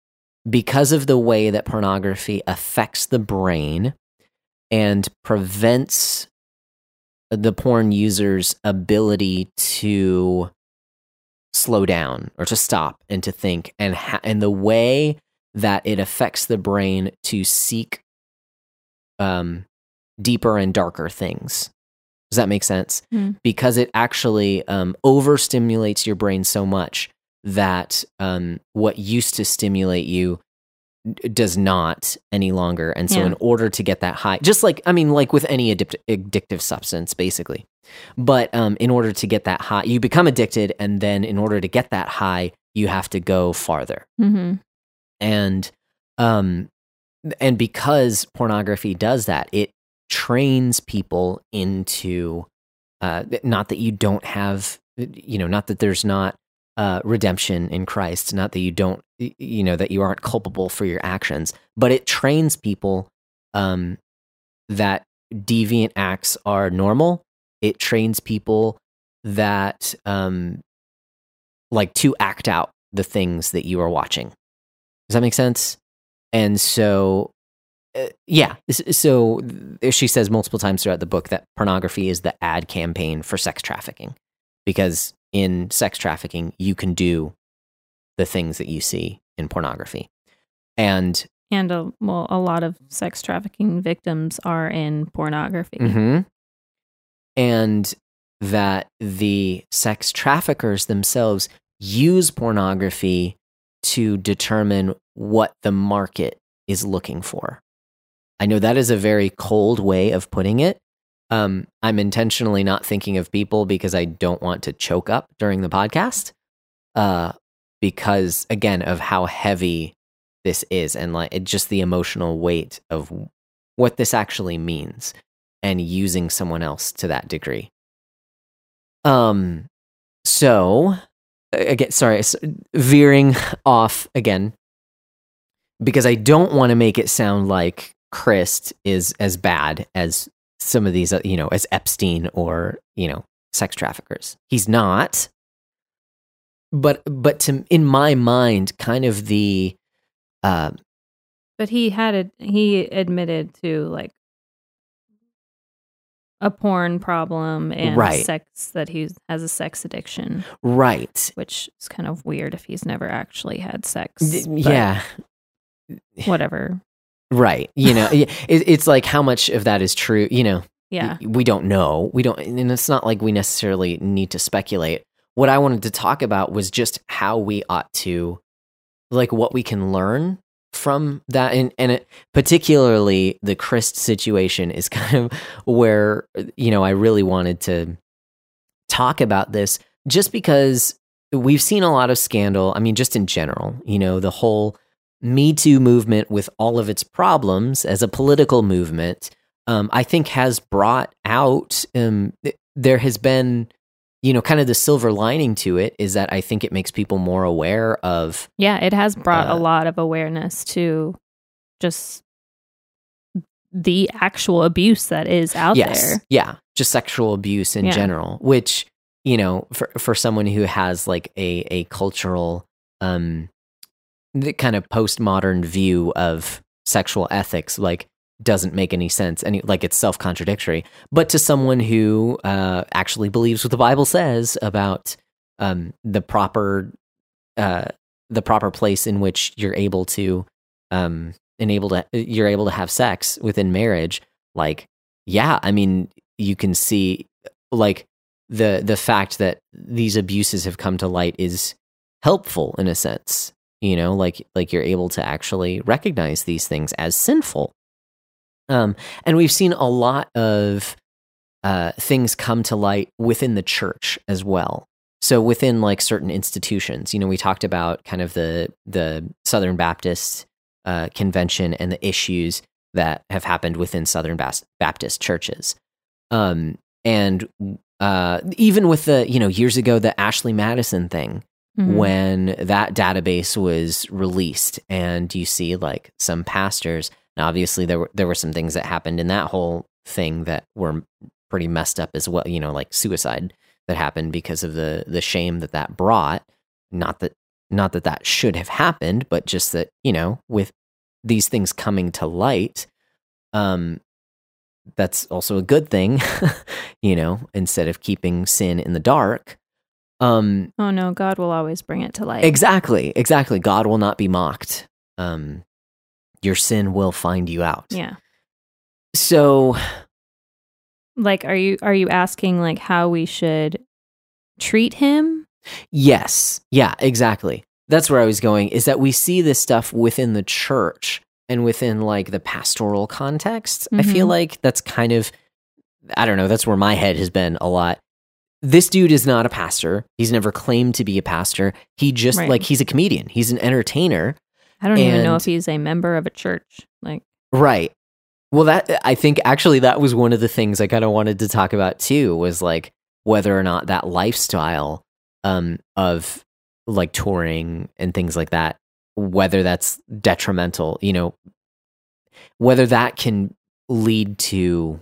because of the way that pornography affects the brain and prevents the porn user's ability to slow down or to stop and to think and ha- and the way that it affects the brain to seek um deeper and darker things does that make sense Mm. because it actually um overstimulates your brain so much that um what used to stimulate you does not any longer and so Yeah. in order to get that high just like i mean like with any addict- addictive substance basically but um in order to get that high you become addicted and then in order to get that high you have to go farther Mm-hmm. and um and because pornography does that it trains people into uh not that you don't have you know not that there's not uh redemption in Christ not that you don't you know that you aren't culpable for your actions but it trains people um that deviant acts are normal it trains people that um like to act out the things that you are watching does that make sense? And so, uh, yeah. So she says multiple times throughout the book that pornography is the ad campaign for sex trafficking, because in sex trafficking you can do the things that you see in pornography, and And a, well, a lot of sex trafficking victims are in pornography. Mhm. and that the sex traffickers themselves use pornography to determine what the market is looking for. I know that is a very cold way of putting it. Um, I'm intentionally not thinking of people because I don't want to choke up during the podcast. Uh, because again of how heavy this is and like it, just the emotional weight of what this actually means and using someone else to that degree. Um, so again, sorry, veering off again because I don't want to make it sound like Crist is as bad as some of these, uh, you know, as Epstein or you know, sex traffickers. He's not. But but to in my mind, kind of the uh, But he had it. He admitted to like a porn problem and Right. sex that he has a sex addiction, right, which is kind of weird if he's never actually had sex. Yeah, whatever. Right. You know, it, it's like how much of that is true. You know, Yeah, we don't know. We don't, and it's not like we necessarily need to speculate. What I wanted to talk about was just how we ought to, like, what we can learn from that, and and it, particularly the Crist situation is kind of where you know I really wanted to talk about this, just because we've seen a lot of scandal. I mean, just in general, you know, the whole Me Too movement, with all of its problems as a political movement, um, I think has brought out. Um, th- there has been, you know, kind of the silver lining to it is that I think it makes people more aware of. Yeah, it has brought Uh, a lot of awareness to just the actual abuse that is out yes, there. yeah, just sexual abuse in Yeah. general, which you know, for for someone who has like a a cultural, um, the kind of postmodern view of sexual ethics, like doesn't make any sense any like it's self-contradictory. But to someone who uh actually believes what the bible says about um the proper uh the proper place in which you're able to um enable to you're able to have sex within marriage like yeah i mean you can see like the the fact that these abuses have come to light is helpful in a sense you know like like you're able to actually recognize these things as sinful. Um and we've seen a lot of uh things come to light within the church as well. So within like certain institutions you know we talked about kind of the the southern baptist uh, convention and the issues that have happened within southern Bas- baptist churches. Um and uh even with the you know years ago the ashley madison thing Mhm. when that database was released and you see like some pastors now obviously there were there were some things that happened in that whole thing that were pretty messed up as well you know like suicide that happened because of the the shame that that brought not that not that that should have happened but just that you know with these things coming to light um that's also a good thing you know instead of keeping sin in the dark um Oh no, God will always bring it to light. Exactly, exactly. God will not be mocked. Um, your sin will find you out. Yeah. So, Like are you are you asking like how we should treat him? yes, yeah, exactly. That's where I was going. Is that we see this stuff within the church and within like the pastoral context. I feel Mhm. like that's kind of, I don't know. That's where my head has been a lot. This dude is not a pastor. He's never claimed to be a pastor. He just Right. like he's a comedian. He's an entertainer. I don't even know if he's a member of a church. Like Right. Well, that I think actually that was one of the things I kind of wanted to talk about too was like whether or not that lifestyle um, of like touring and things like that, whether that's detrimental, you know, whether that can lead to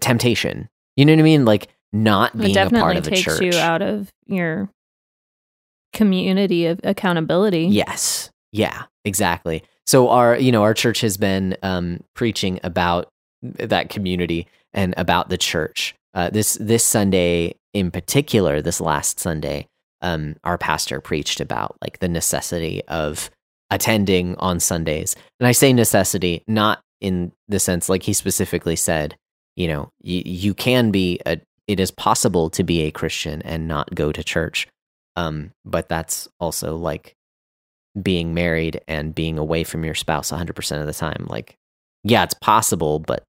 temptation. You know what I mean? Like not it being a definitely part of a takes church. you out of your community of accountability. Yes. Yeah, exactly. So our, you know, our church has been um, preaching about that community and about the church. Uh, this this Sunday in particular, this last Sunday, um, our pastor preached about like the necessity of attending on Sundays. And I say necessity not in the sense like he specifically said, you know, you, you can be a it is possible to be a Christian and not go to church. Um, but that's also like being married and being away from your spouse 100% of the time. Like, yeah, it's possible, but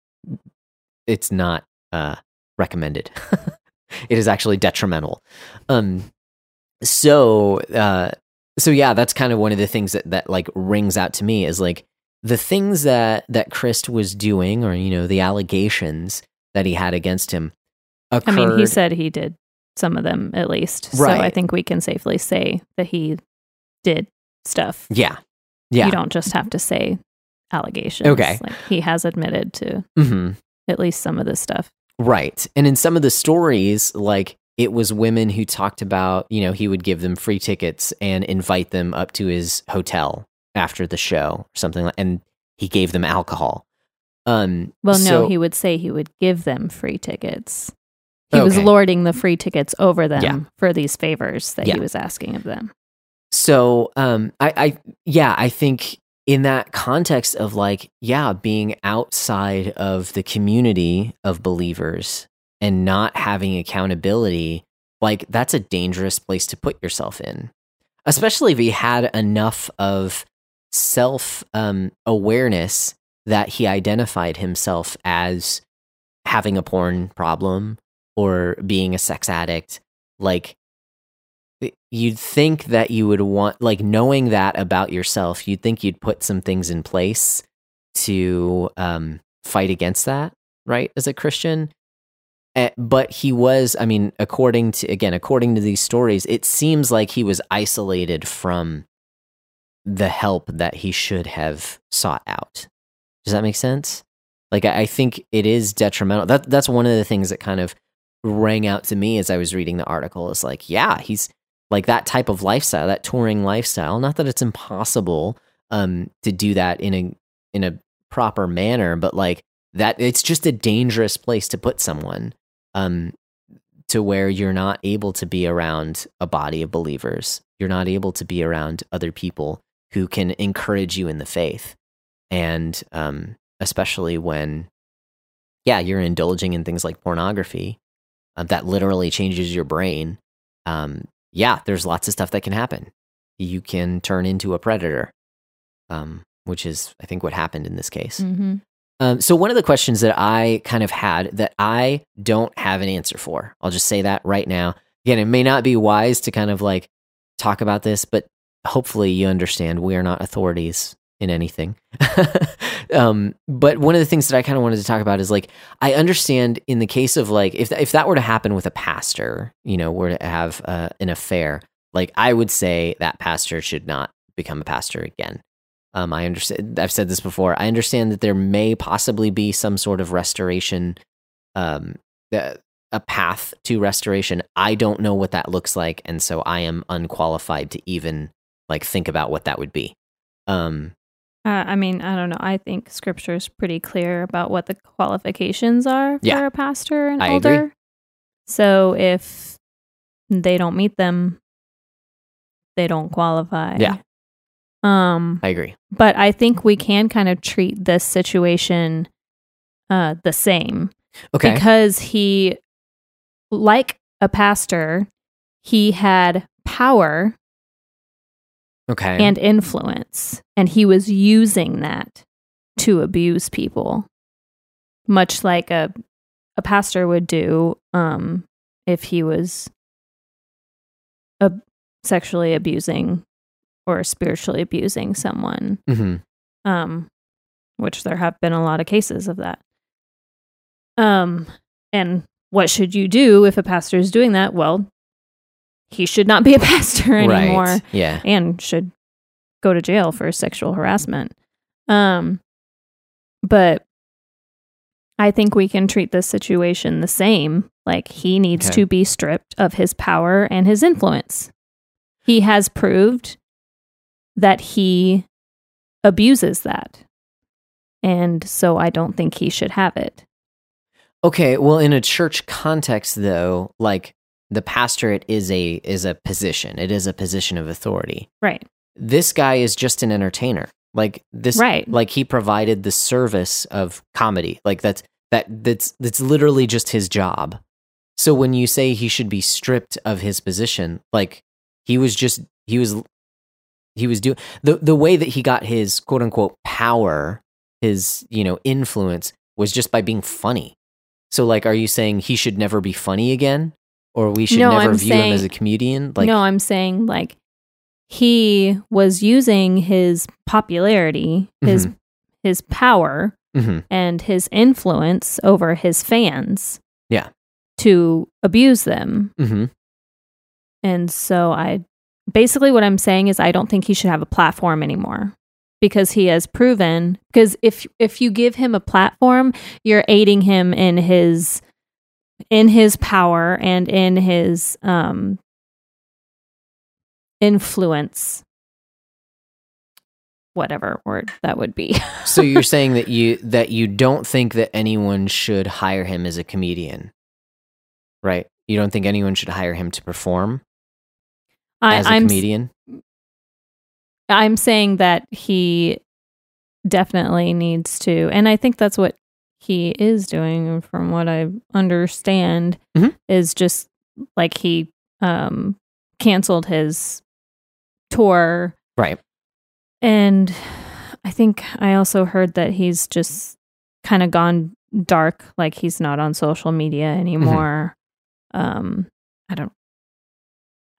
it's not uh, recommended. it is actually detrimental. Um, so, uh, so yeah, that's kind of one of the things that, that like rings out to me is like the things that, that Crist was doing or, you know, the allegations that he had against him I mean, he said he did some of them at least. So I think we can safely say that he did stuff. yeah. Yeah. You don't just have to say allegations. Okay. Like he has admitted to hmm at least some of this stuff. Right. And in some of the stories, like it was women who talked about, you know, he would give them free tickets and invite them up to his hotel after the show or something like and he gave them alcohol. Um Well, no, so- he would say he would give them free tickets. He was lording the free tickets over them Yeah. for these favors that Yeah. he was asking of them. So, um, I, I, yeah, I think in that context of like, yeah, being outside of the community of believers and not having accountability, like that's a dangerous place to put yourself in, especially if he had enough of self um, awareness that he identified himself as having a porn problem or being a sex addict. Like, you'd think that you would want like knowing that about yourself you'd think you'd put some things in place to um, fight against that right as a christian. Eh, but he was i mean according to again according to these stories it seems like he was isolated from the help that he should have sought out. Does that make sense? Like i, I think it is detrimental. That that's one of the things that kind of rang out to me as i was reading the article is like yeah he's like that type of lifestyle that touring lifestyle not that it's impossible um to do that in a in a proper manner but like that it's just a dangerous place to put someone um, to where you're not able to be around a body of believers. You're not able to be around other people who can encourage you in the faith. And um, especially when, yeah, you're indulging in things like pornography uh, that literally changes your brain. Um, yeah, there's lots of stuff that can happen. You can turn into a predator, um, which is, I think, what happened in this case. Mm-hmm. Um, so one of the questions that I kind of had that I don't have an answer for, I'll just say that right now. Again, it may not be wise to kind of like talk about this, but hopefully you understand we are not authorities in anything. um, but one of the things that I kind of wanted to talk about is like I understand in the case of like if if that were to happen with a pastor, you know, were to have uh, an affair, like I would say that pastor should not become a pastor again. Um, I understand. I've said this before. I understand that there may possibly be some sort of restoration, um, a path to restoration. I don't know what that looks like, and so I am unqualified to even like think about what that would be. Um, uh, I mean, I don't know. I think scripture is pretty clear about what the qualifications are for Yeah. a pastor and I elder. agree. So if they don't meet them, they don't qualify. Yeah. Um, I agree. but I think we can kind of treat this situation uh, the same Okay. because he, like a pastor, he had power okay. and influence, and he was using that to abuse people, much like a a pastor would do um, if he was a sexually abusing or spiritually abusing someone hmm um, which there have been a lot of cases of that. Um, and what should you do if a pastor is doing that? Well, he should not be a pastor anymore Right. Yeah. and should go to jail for sexual harassment. Um, but I think we can treat this situation the same. Like he needs Okay. to be stripped of his power and his influence. He has proved that he abuses that. And so I don't think he should have it. Okay, well, in a church context, though, like the pastorate is a is a position. It is a position of authority. Right. This guy is just an entertainer. Like this, Right. Like he provided the service of comedy. Like that's that that's that's literally just his job. So when you say he should be stripped of his position, like he was just he was he was doing the the way that he got his quote unquote power, his you know influence was just by being funny. So like, are you saying he should never be funny again, or we should No, never I'm view him as a comedian? Like, no, I'm saying like he was using his popularity, his his power Mhm. and his influence over his fans. Yeah. To abuse them. Mhm. And so I basically what I'm saying is I don't think he should have a platform anymore because he has proven because if if you give him a platform, you're aiding him in his in his power and in his um influence whatever word that would be. so you're saying that you that you don't think that anyone should hire him as a comedian, right? You don't think anyone should hire him to perform I, as a I'm comedian? I'm saying that he definitely needs to, and I think that's what he is doing, from what I understand, Mhm. is just like he um, canceled his tour, Right. and I think I also heard that he's just kind of gone dark, like he's not on social media anymore. Um, I don't.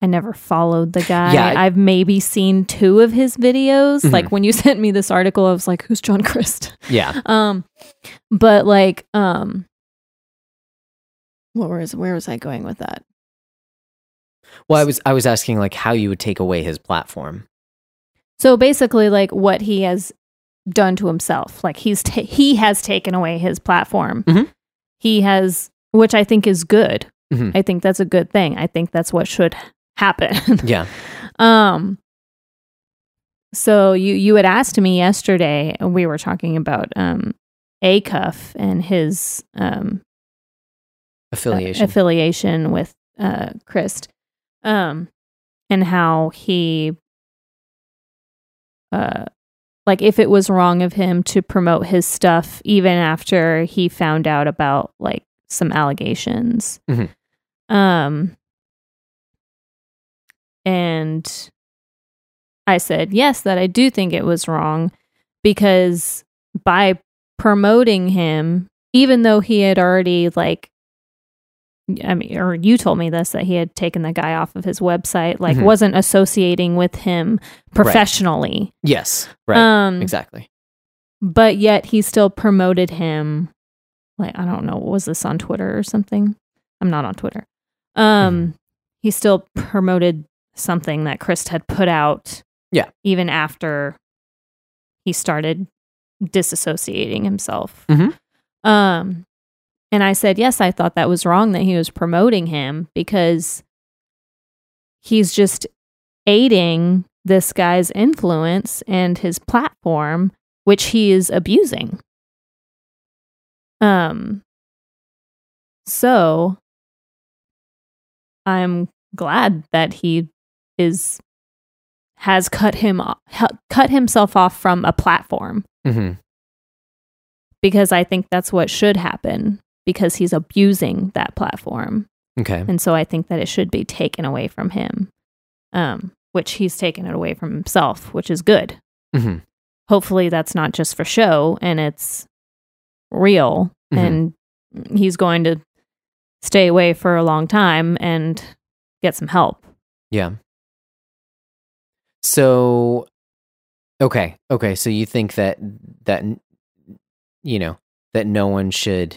I never followed the guy. Yeah, I- I've maybe seen two of his videos. Mhm. Like when you sent me this article, I was like, "Who's John Crist?" Yeah. Um, but like, um, what was where was I going with that? Well, I was I was asking like how you would take away his platform. So basically, like what he has done to himself, like he's ta- he has taken away his platform. Mhm. He has, which I think is good. Mhm. I think that's a good thing. I think that's what should happen. Yeah. um. So you you had asked me yesterday, and we were talking about um, Acuff and his um Affiliation. affiliation with uh Crist um and how he uh like if it was wrong of him to promote his stuff even after he found out about like some allegations Mhm. um and I said yes that I do think it was wrong because by promoting him even though he had already like I mean, or you told me this that he had taken the guy off of his website, like Mhm. wasn't associating with him professionally. yes. Right. Um, exactly. but yet he still promoted him. Like I don't know, was this on Twitter or something? I'm not on Twitter. Um, Mm-hmm. he still promoted something that Chris had put out. Yeah. even after he started disassociating himself. Mhm. Um, and I said, yes, I thought that was wrong that he was promoting him because he's just aiding this guy's influence and his platform, which he is abusing. Um, so I'm glad that he is has cut him o- hu- cut himself off from a platform hmm because I think that's what should happen because he's abusing that platform. Okay. And so I think that it should be taken away from him. Um, which he's taken it away from himself, which is good. hmm Hopefully that's not just for show and it's real Mhm. and he's going to stay away for a long time and get some help. Yeah. So, okay, okay. So you think that that you know that no one should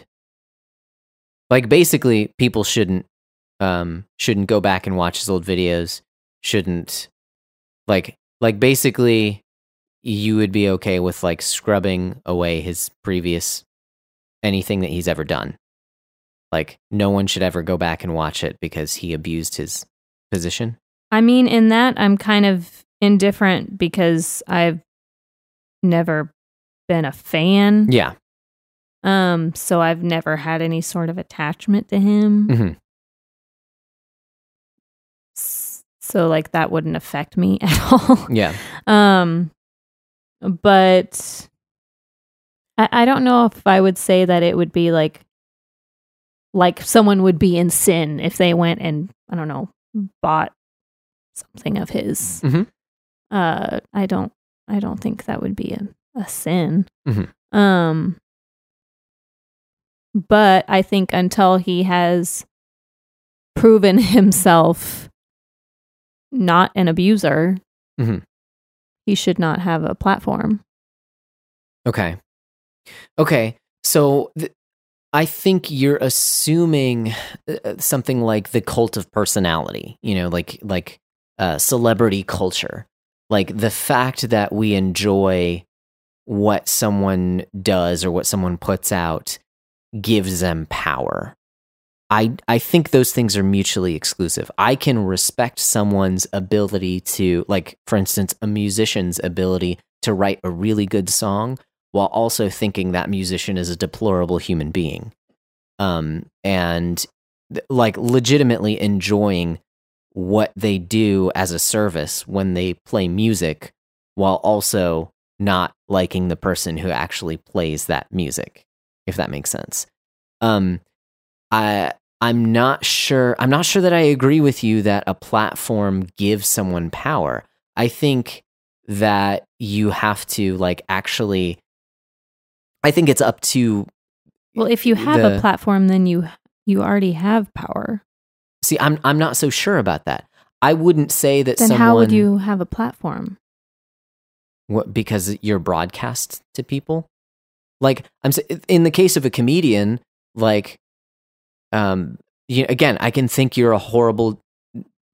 like basically people shouldn't um shouldn't go back and watch his old videos. Shouldn't like like basically you would be okay with like scrubbing away his previous anything that he's ever done. Like no one should ever go back and watch it because he abused his position. I mean, in that, I'm kind of indifferent because I've never been a fan. Yeah. Um, so I've never had any sort of attachment to him. hmm So like that wouldn't affect me at all. Yeah. Um, but I, I don't know if I would say that it would be like like someone would be in sin if they went and I don't know bought something of his. Mhm. Uh, I don't I don't think that would be a, a sin. Mhm. Um, but I think until he has proven himself not an abuser, Mhm. he should not have a platform. Okay. Okay. So th- I think you're assuming uh, something like the cult of personality, you know, like like uh, celebrity culture. Like the fact that we enjoy what someone does or what someone puts out gives them power. I I think those things are mutually exclusive. I can respect someone's ability to like for instance a musician's ability to write a really good song while also thinking that musician is a deplorable human being. Um and like legitimately enjoying what they do as a service when they play music while also not liking the person who actually plays that music if that makes sense. Um I I'm not sure I'm not sure that I agree with you that a platform gives someone power. I think that you have to like actually I think it's up to Well, if you have The- a platform, then you you already have power. See, I'm I'm not so sure about that. I wouldn't say that Then someone how would you have a platform? what, because you're broadcast to people. Like I'm in the case of a comedian, like um you, again, I can think you're a horrible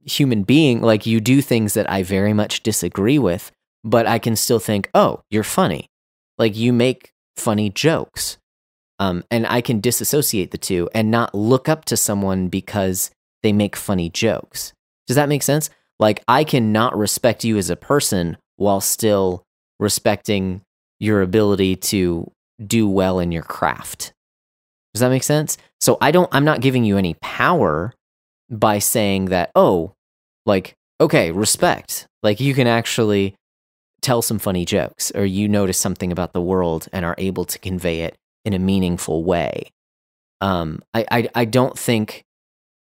human being, like you do things that I very much disagree with, but I can still think, "Oh, you're funny." Like you make funny jokes. Um and I can disassociate the two and not look up to someone because they make funny jokes. Does that make sense? Like I cannot respect you as a person while still respecting your ability to do well in your craft. Does that make sense? So I don't I'm not giving you any power by saying that, oh, like, okay, respect. Like you can actually tell some funny jokes or you notice something about the world and are able to convey it in a meaningful way. Um, I, I, I don't think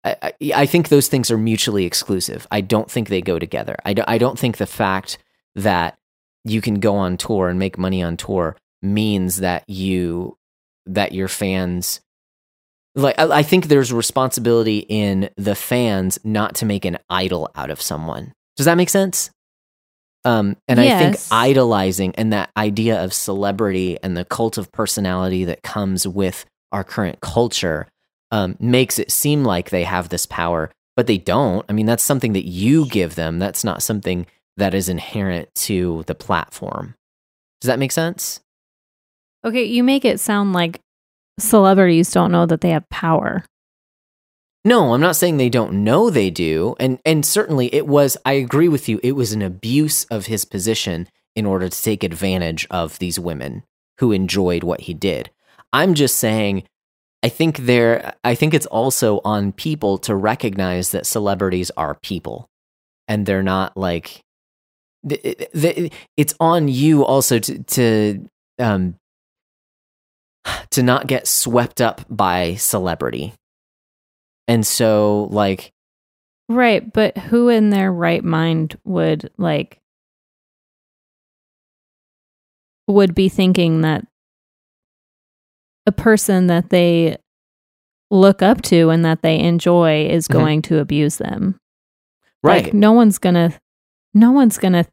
I, I, think those things are mutually exclusive. I don't think they go together. I, do, I don't think the fact that you can go on tour and make money on tour means that you that your fans like I, I think there's responsibility in the fans not to make an idol out of someone. Does that make sense? Um, and I think idolizing and that idea of celebrity and the cult of personality that comes with our current culture um, makes it seem like they have this power, but they don't. I mean, that's something that you give them. That's not something that is inherent to the platform. Does that make sense? Okay, you make it sound like celebrities don't know that they have power. No, I'm not saying they don't know they do. And and certainly it was I agree with you, it was an abuse of his position in order to take advantage of these women who enjoyed what he did. I'm just saying I think there I think it's also on people to recognize that celebrities are people and they're not like it's on you also to to um to not get swept up by celebrity. And so like Right, but who in their right mind would like would be thinking that a person that they look up to and that they enjoy is Mhm. going to abuse them. right Like no one's going to no one's going to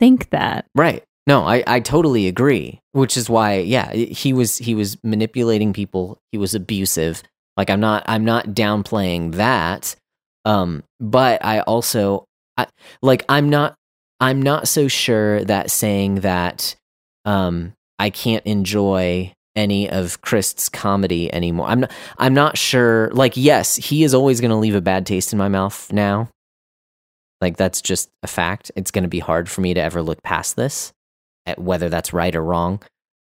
think that. Right. No, I, I totally agree. Which is why, yeah, he was he was manipulating people. He was abusive. Like I'm not I'm not downplaying that. Um, but I also I, like I'm not I'm not so sure that saying that um I can't enjoy any of Crist's comedy anymore. I'm not I'm not sure like yes, he is always going to leave a bad taste in my mouth now. Like that's just a fact. It's going to be hard for me to ever look past this, at whether that's right or wrong.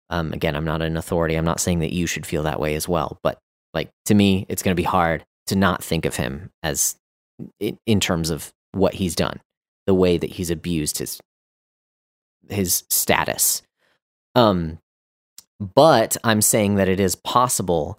Um, again, I'm not an authority. I'm not saying that you should feel that way as well. But like to me, it's going to be hard to not think of him as in, in terms of what he's done, the way that he's abused his his status. Um, but I'm saying that it is possible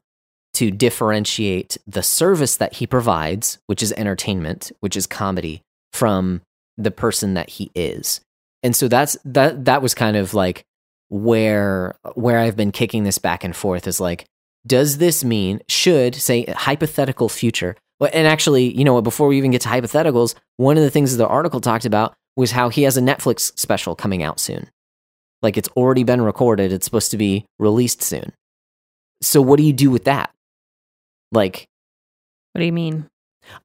to differentiate the service that he provides, which is entertainment, which is comedy, from the person that he is. And so that's that that was kind of like where where I've been kicking this back and forth is like does this mean should say hypothetical future and actually you know before we even get to hypotheticals one of the things that the article talked about was how he has a Netflix special coming out soon like it's already been recorded it's supposed to be released soon. So what do you do with that? Like What do you mean?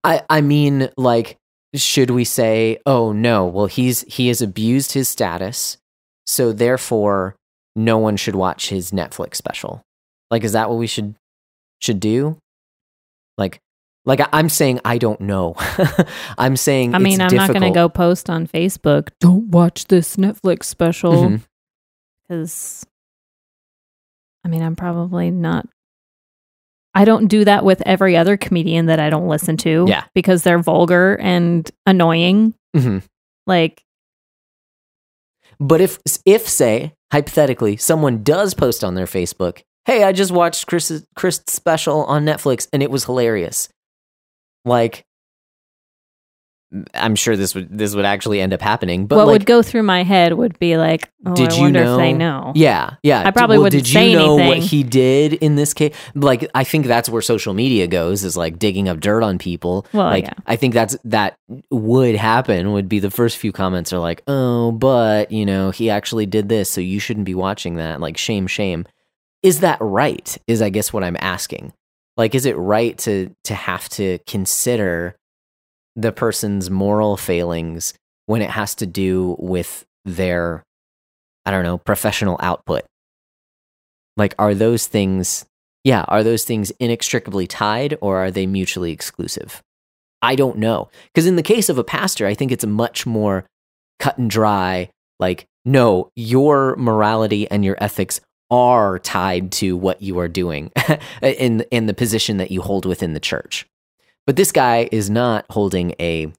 I I mean like should we say oh no well he's he has abused his status so therefore no one should watch his Netflix special. Like is that what we should should do? Like like I'm saying I don't know. I'm saying I mean, I'm not going to go post on Facebook, don't watch this Netflix special. Mhm. Because I mean, I'm probably not I don't do that with every other comedian that I don't listen to Yeah. because they're vulgar and annoying. Mhm. Like But if if say hypothetically someone does post on their Facebook, "Hey, I just watched Chris Chris special on Netflix and it was hilarious." Like I'm sure this would this would actually end up happening. But what like, would go through my head would be like, oh, Did I you wonder know- if they know. Yeah, yeah. I probably well, wouldn't Did say you know what anything. he did in this case? Like, I think that's where social media goes is like digging up dirt on people. Well, like, yeah. I think that's that would happen. Would be the first few comments are like, oh, but you know, he actually did this, so you shouldn't be watching that. Like, shame, shame. Is that right? Is I guess what I'm asking. Like, is it right to to have to consider the person's moral failings when it has to do with their I don't know, professional output. Like, are those things, yeah, are those things inextricably tied or are they mutually exclusive? I don't know. Because in the case of a pastor, I think it's a much more cut and dry, like, no, your morality and your ethics are tied to what you are doing in, in the position that you hold within the church. But this guy is not holding a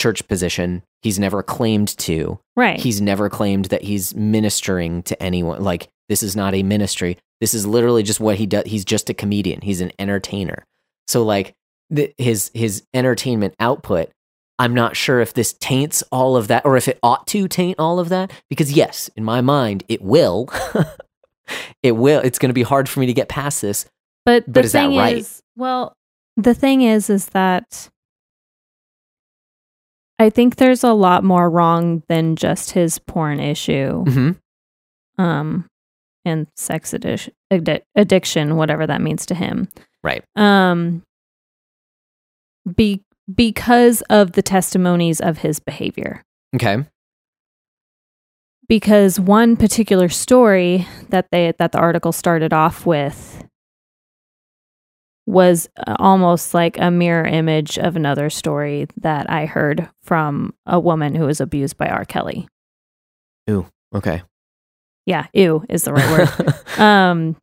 church position. He's never claimed to. Right. He's never claimed that he's ministering to anyone. Like this is not a ministry. This is literally just what he does. He's just a comedian. He's an entertainer. So like the, his his entertainment output. I'm not sure if this taints all of that, or if it ought to taint all of that. Because yes, in my mind, it will. it will. It's going to be hard for me to get past this. But But is that right? is, well, the thing is, is that I think there's a lot more wrong than just his porn issue, Mm-hmm. um, and sex addic- addi- addiction, whatever that means to him. Right. Um, be because of the testimonies of his behavior. Okay. because one particular story that they that the article started off with was uh, almost like a mirror image of another story that I heard from a woman who was abused by R. Kelly. Ew. Okay. Yeah, ew is the right word. um,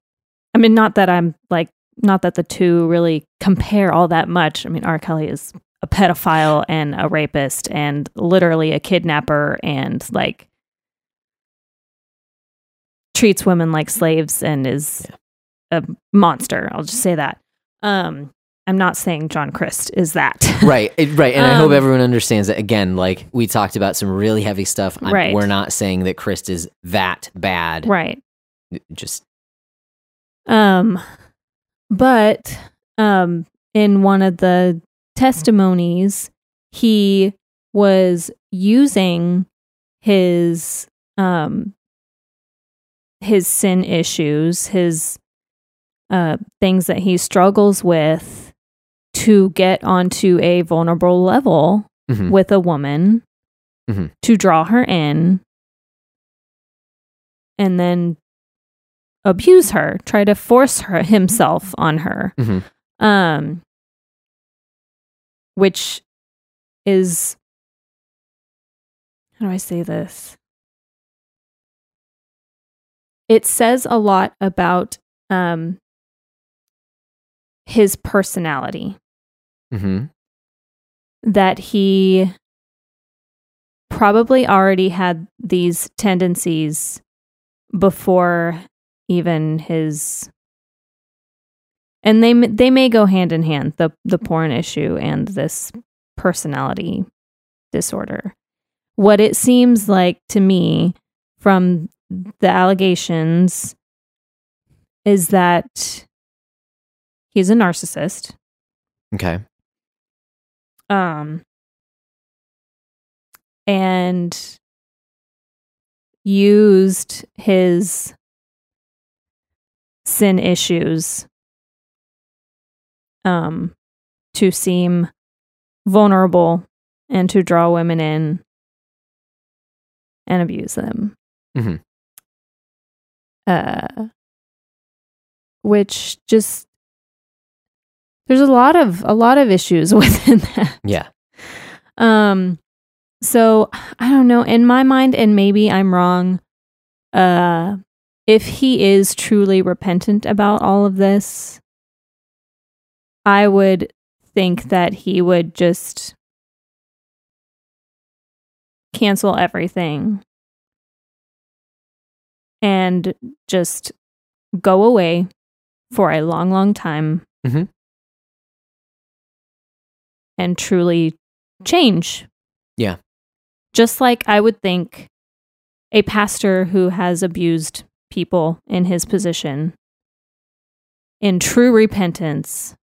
I mean, not that I'm like, not that the two really compare all that much. I mean, R. Kelly is a pedophile and a rapist and literally a kidnapper and like treats women like slaves and is a monster. I'll just say that. Um, I'm not saying John Crist is that. right it- right and i hope Um, everyone understands that again like we talked about some really heavy stuff I'm- Right. we're not saying that Crist is that bad right. just Um, but um, in one of the testimonies, he was using his um his sin issues, his uh things that he struggles with to get onto a vulnerable level Mhm. with a woman Mhm. to draw her in and then abuse her, try to force her himself on her. Mhm. Um which is how do I say this? It says a lot about um his personality. Hmm that he probably already had these tendencies before even his and they they may go hand in hand the the porn issue and this personality disorder. What it seems like to me from the allegations is that he's a narcissist. Okay. Um and used his sin issues um to seem vulnerable and to draw women in and abuse them. Mhm. uh which just there's a lot of a lot of issues within that. Yeah. Um so I don't know. In my mind and maybe I'm wrong uh if he is truly repentant about all of this I would think that he would just cancel everything and just go away for a long long time. Mhm. And truly change. Yeah. Just like I would think a pastor who has abused people in his position in true repentance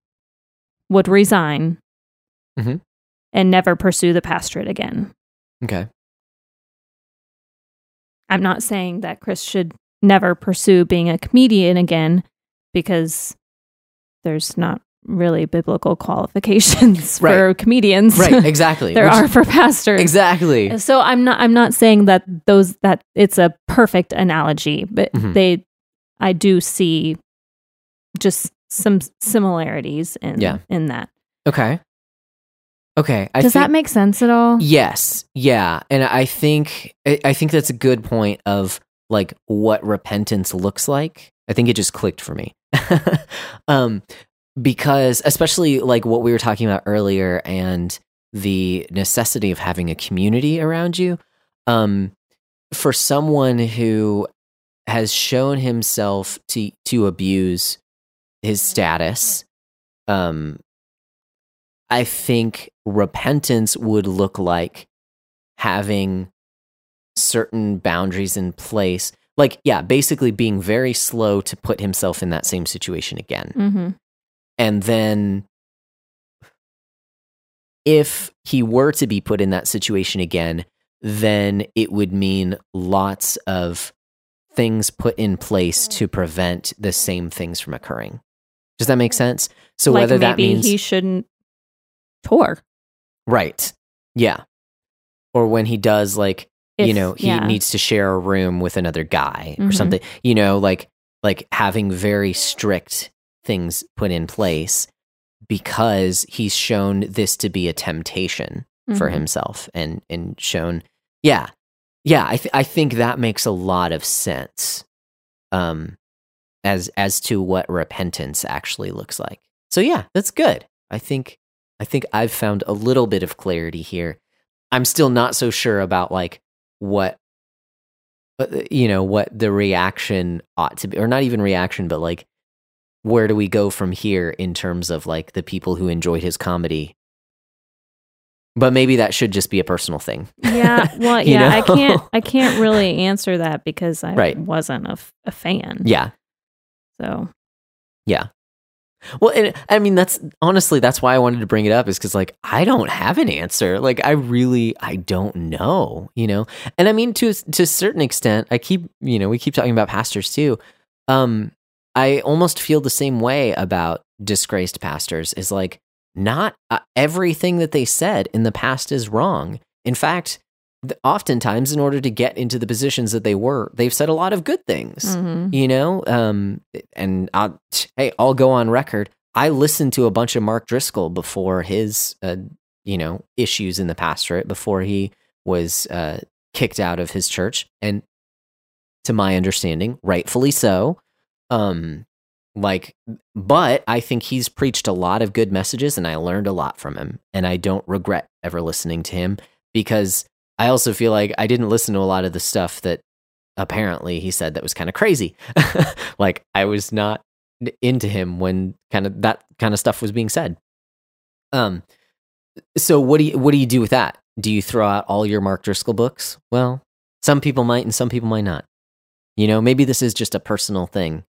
would resign Mhm. and never pursue the pastorate again. Okay. I'm not saying that Crist should never pursue being a comedian again because there's not really biblical qualifications Right. for comedians. Right. Exactly. there Which- are for pastors. Exactly. So I'm not I'm not saying that those that it's a perfect analogy, but Mhm. they I do see just some similarities in Yeah. in that. Okay. Okay. I Does think, that make sense at all? Yes. Yeah. And I think I think that's a good point of like what repentance looks like. I think it just clicked for me. um because especially like what we were talking about earlier and the necessity of having a community around you um for someone who has shown himself to to abuse his status um i think repentance would look like having certain boundaries in place like yeah basically being very slow to put himself in that same situation again Mm-hmm. And then if he were to be put in that situation again, then it would mean lots of things put in place to prevent the same things from occurring. Does that make sense? So like whether that means he shouldn't tour. right. Yeah. Or when he does like you know, he yeah. needs to share a room with another guy or Mhm. something. You know, like like having very strict things put in place because he's shown this to be a temptation for Mhm. himself and and shown yeah. Yeah, I th- I think that makes a lot of sense. Um as as to what repentance actually looks like. So yeah, that's good. I think I think I've found a little bit of clarity here. I'm still not so sure about like what uh, you know what the reaction ought to be or not even reaction but like where do we go from here in terms of like the people who enjoyed his comedy? But maybe that should just be a personal thing. Yeah, well, yeah, I can't I can't really answer that because I Right. wasn't a, f- a fan. yeah. So, Yeah. well and i mean that's honestly that's why i wanted to bring it up is because like i don't have an answer. Like i really i don't know you know? And i mean to to a certain extent i keep you know we keep talking about pastors too. Um i almost feel the same way about disgraced pastors is like not uh, everything that they said in the past is wrong. In fact th- oftentimes in order to get into the positions that they were they've said a lot of good things mhm. you know? Um and I'll, hey i'll go on record. I listened to a bunch of mark driscoll before his uh, you know issues in the pastorate before he was uh kicked out of his church. And to my understanding rightfully so um like but i think he's preached a lot of good messages and i learned a lot from him and i don't regret ever listening to him because i also feel like i didn't listen to a lot of the stuff that apparently he said that was kind of crazy. like I was not into him when kind of that kind of stuff was being said. Um so what do you what do you do with that? Do you throw out all your Mark Driscoll books? Well, some people might and some people might not. You know, maybe this is just a personal thing.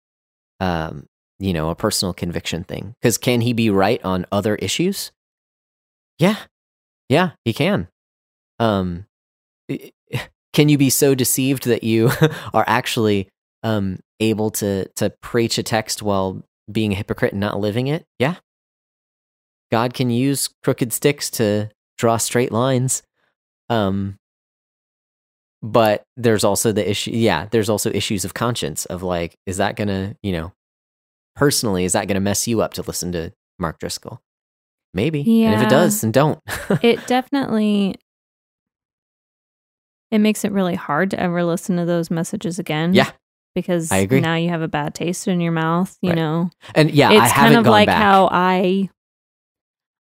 Um, you know, a personal conviction thing. Cuz can he be right on other issues? Yeah. Yeah, he can. Um can you be so deceived that you are actually um, able to to preach a text while being a hypocrite and not living it? Yeah. God can use crooked sticks to draw straight lines. Um, but there's also the issue. Yeah, there's also issues of conscience of like, is that gonna, you know, personally, is that gonna mess you up to listen to Mark Driscoll? Maybe. And if it does, then don't. it definitely it makes it really hard to ever listen to those messages again. Yeah. Because I agree. now you have a bad taste in your mouth, you Right. know. and yeah, I it's kind of like back. how I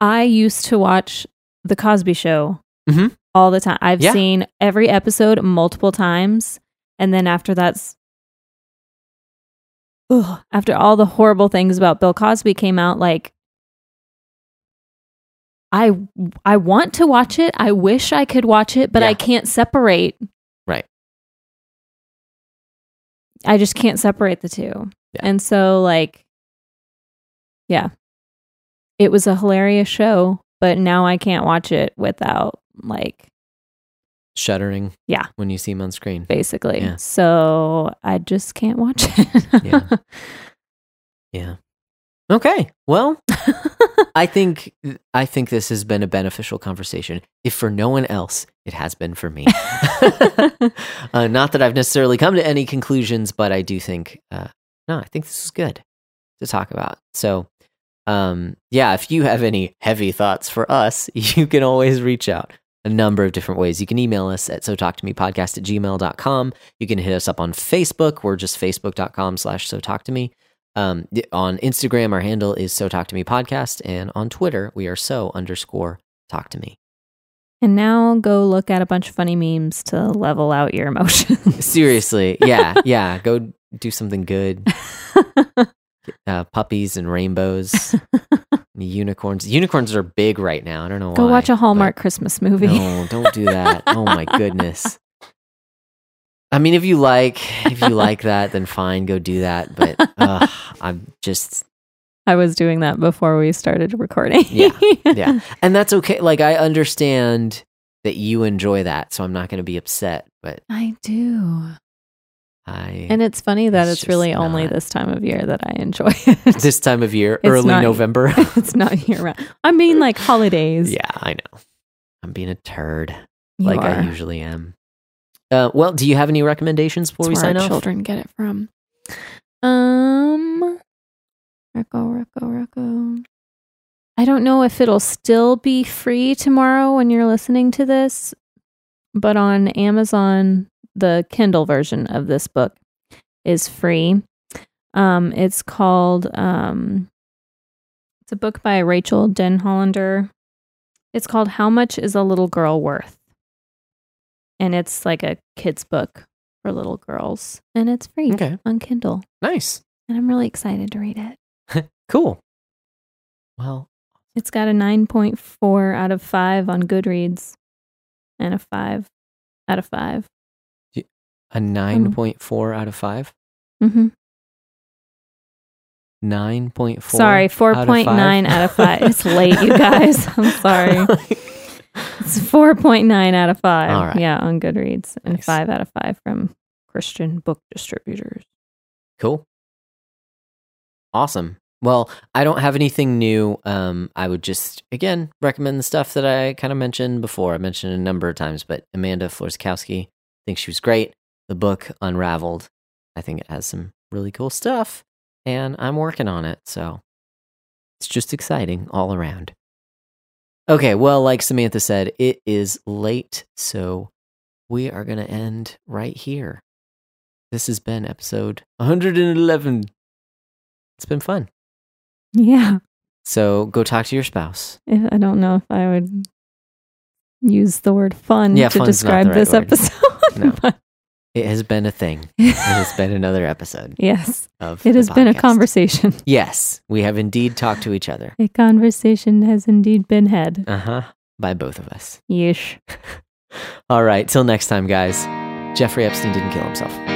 I used to watch the Cosby show Mhm. All the time. I've Yeah. seen every episode multiple times and then after that's ugh, after all the horrible things about Bill Cosby came out like I I want to watch it. I wish I could watch it, but Yeah. I can't separate. Right. I just can't separate the two. Yeah. And so like yeah. It was a hilarious show, but now I can't watch it without like Shuddering. Yeah. When you see him on screen. basically. Yeah. So I just can't watch it. Yeah. Yeah. Okay. Well, I think I think this has been a beneficial conversation. If for no one else, it has been for me. uh, not that I've necessarily come to any conclusions, but I do think uh, no, I think this is good to talk about. So, um, yeah, if you have any heavy thoughts for us, you can always reach out a number of different ways. You can email us at so talk to me podcast at gmail.com. You can hit us up on Facebook. We're just facebook.com slash so talk to me. Um, on Instagram, our handle is so talk to me podcast. And on Twitter, we are so underscore talk to me. and now go look at a bunch of funny memes to level out your emotions. Seriously. Yeah. Yeah. Go do something good. Uh, puppies and rainbows, unicorns. Unicorns are big right now. I don't know why. Go watch a Hallmark Christmas movie. No, don't do that. oh my goodness. I mean, if you like, if you like that, then fine, go do that. But uh, I'm just, I was doing that before we started recording. Yeah, yeah, and that's okay. Like I understand that you enjoy that, so I'm not going to be upset. But I do. I, And it's funny that It's it's, really just only this time of year that I enjoy it. this time of year, It's early not- November. it's not year round. I mean, like holidays. yeah, I know. I'm being a turd, You like are. I usually am. Uh, well, do you have any recommendations before That's we sign off? children get it from. Um, Rocco, Rocco, Rocco. I don't know if it'll still be free tomorrow when you're listening to this, but on Amazon, the Kindle version of this book is free. Um, it's called um, it's a book by Rachael Denhollander. It's called How Much Is a Little Girl Worth? And it's like a kid's book for little girls. And it's free Okay, on Kindle. nice, And I'm really excited to read it. cool. Well, It's got a 9.4 out of 5 on Goodreads and a 5 out of 5. A nine point four out of five. Mm-hmm. Nine point four. Sorry, 4.9 out of 5. It's late, you guys. I'm sorry. It's 4.9 out of 5. All right. Yeah, on Goodreads and Nice. 5 out of 5 from Christian book distributors. Cool. Awesome. Well, I don't have anything new. Um, I would just again recommend the stuff that I kind of mentioned before. I mentioned it a number of times, but Amanda Florskowski, I think she was great. The book Unraveled, I think it has some really cool stuff, and I'm working on it, so it's just exciting all around. Okay, well, like Samantha said, it is late, so we are going to end right here. This has been episode 111. It's been fun. Yeah. So go talk to your spouse. If, I don't know if I would use the word fun Yeah, to describe right this word. episode. No. but It has been a thing. It has been another episode yes, of it has been a conversation. Yes, we have indeed talked to each other. A conversation has indeed been had. Uh huh. By both of us. Yeesh. All right. Till next time, guys. Jeffrey Epstein didn't kill himself.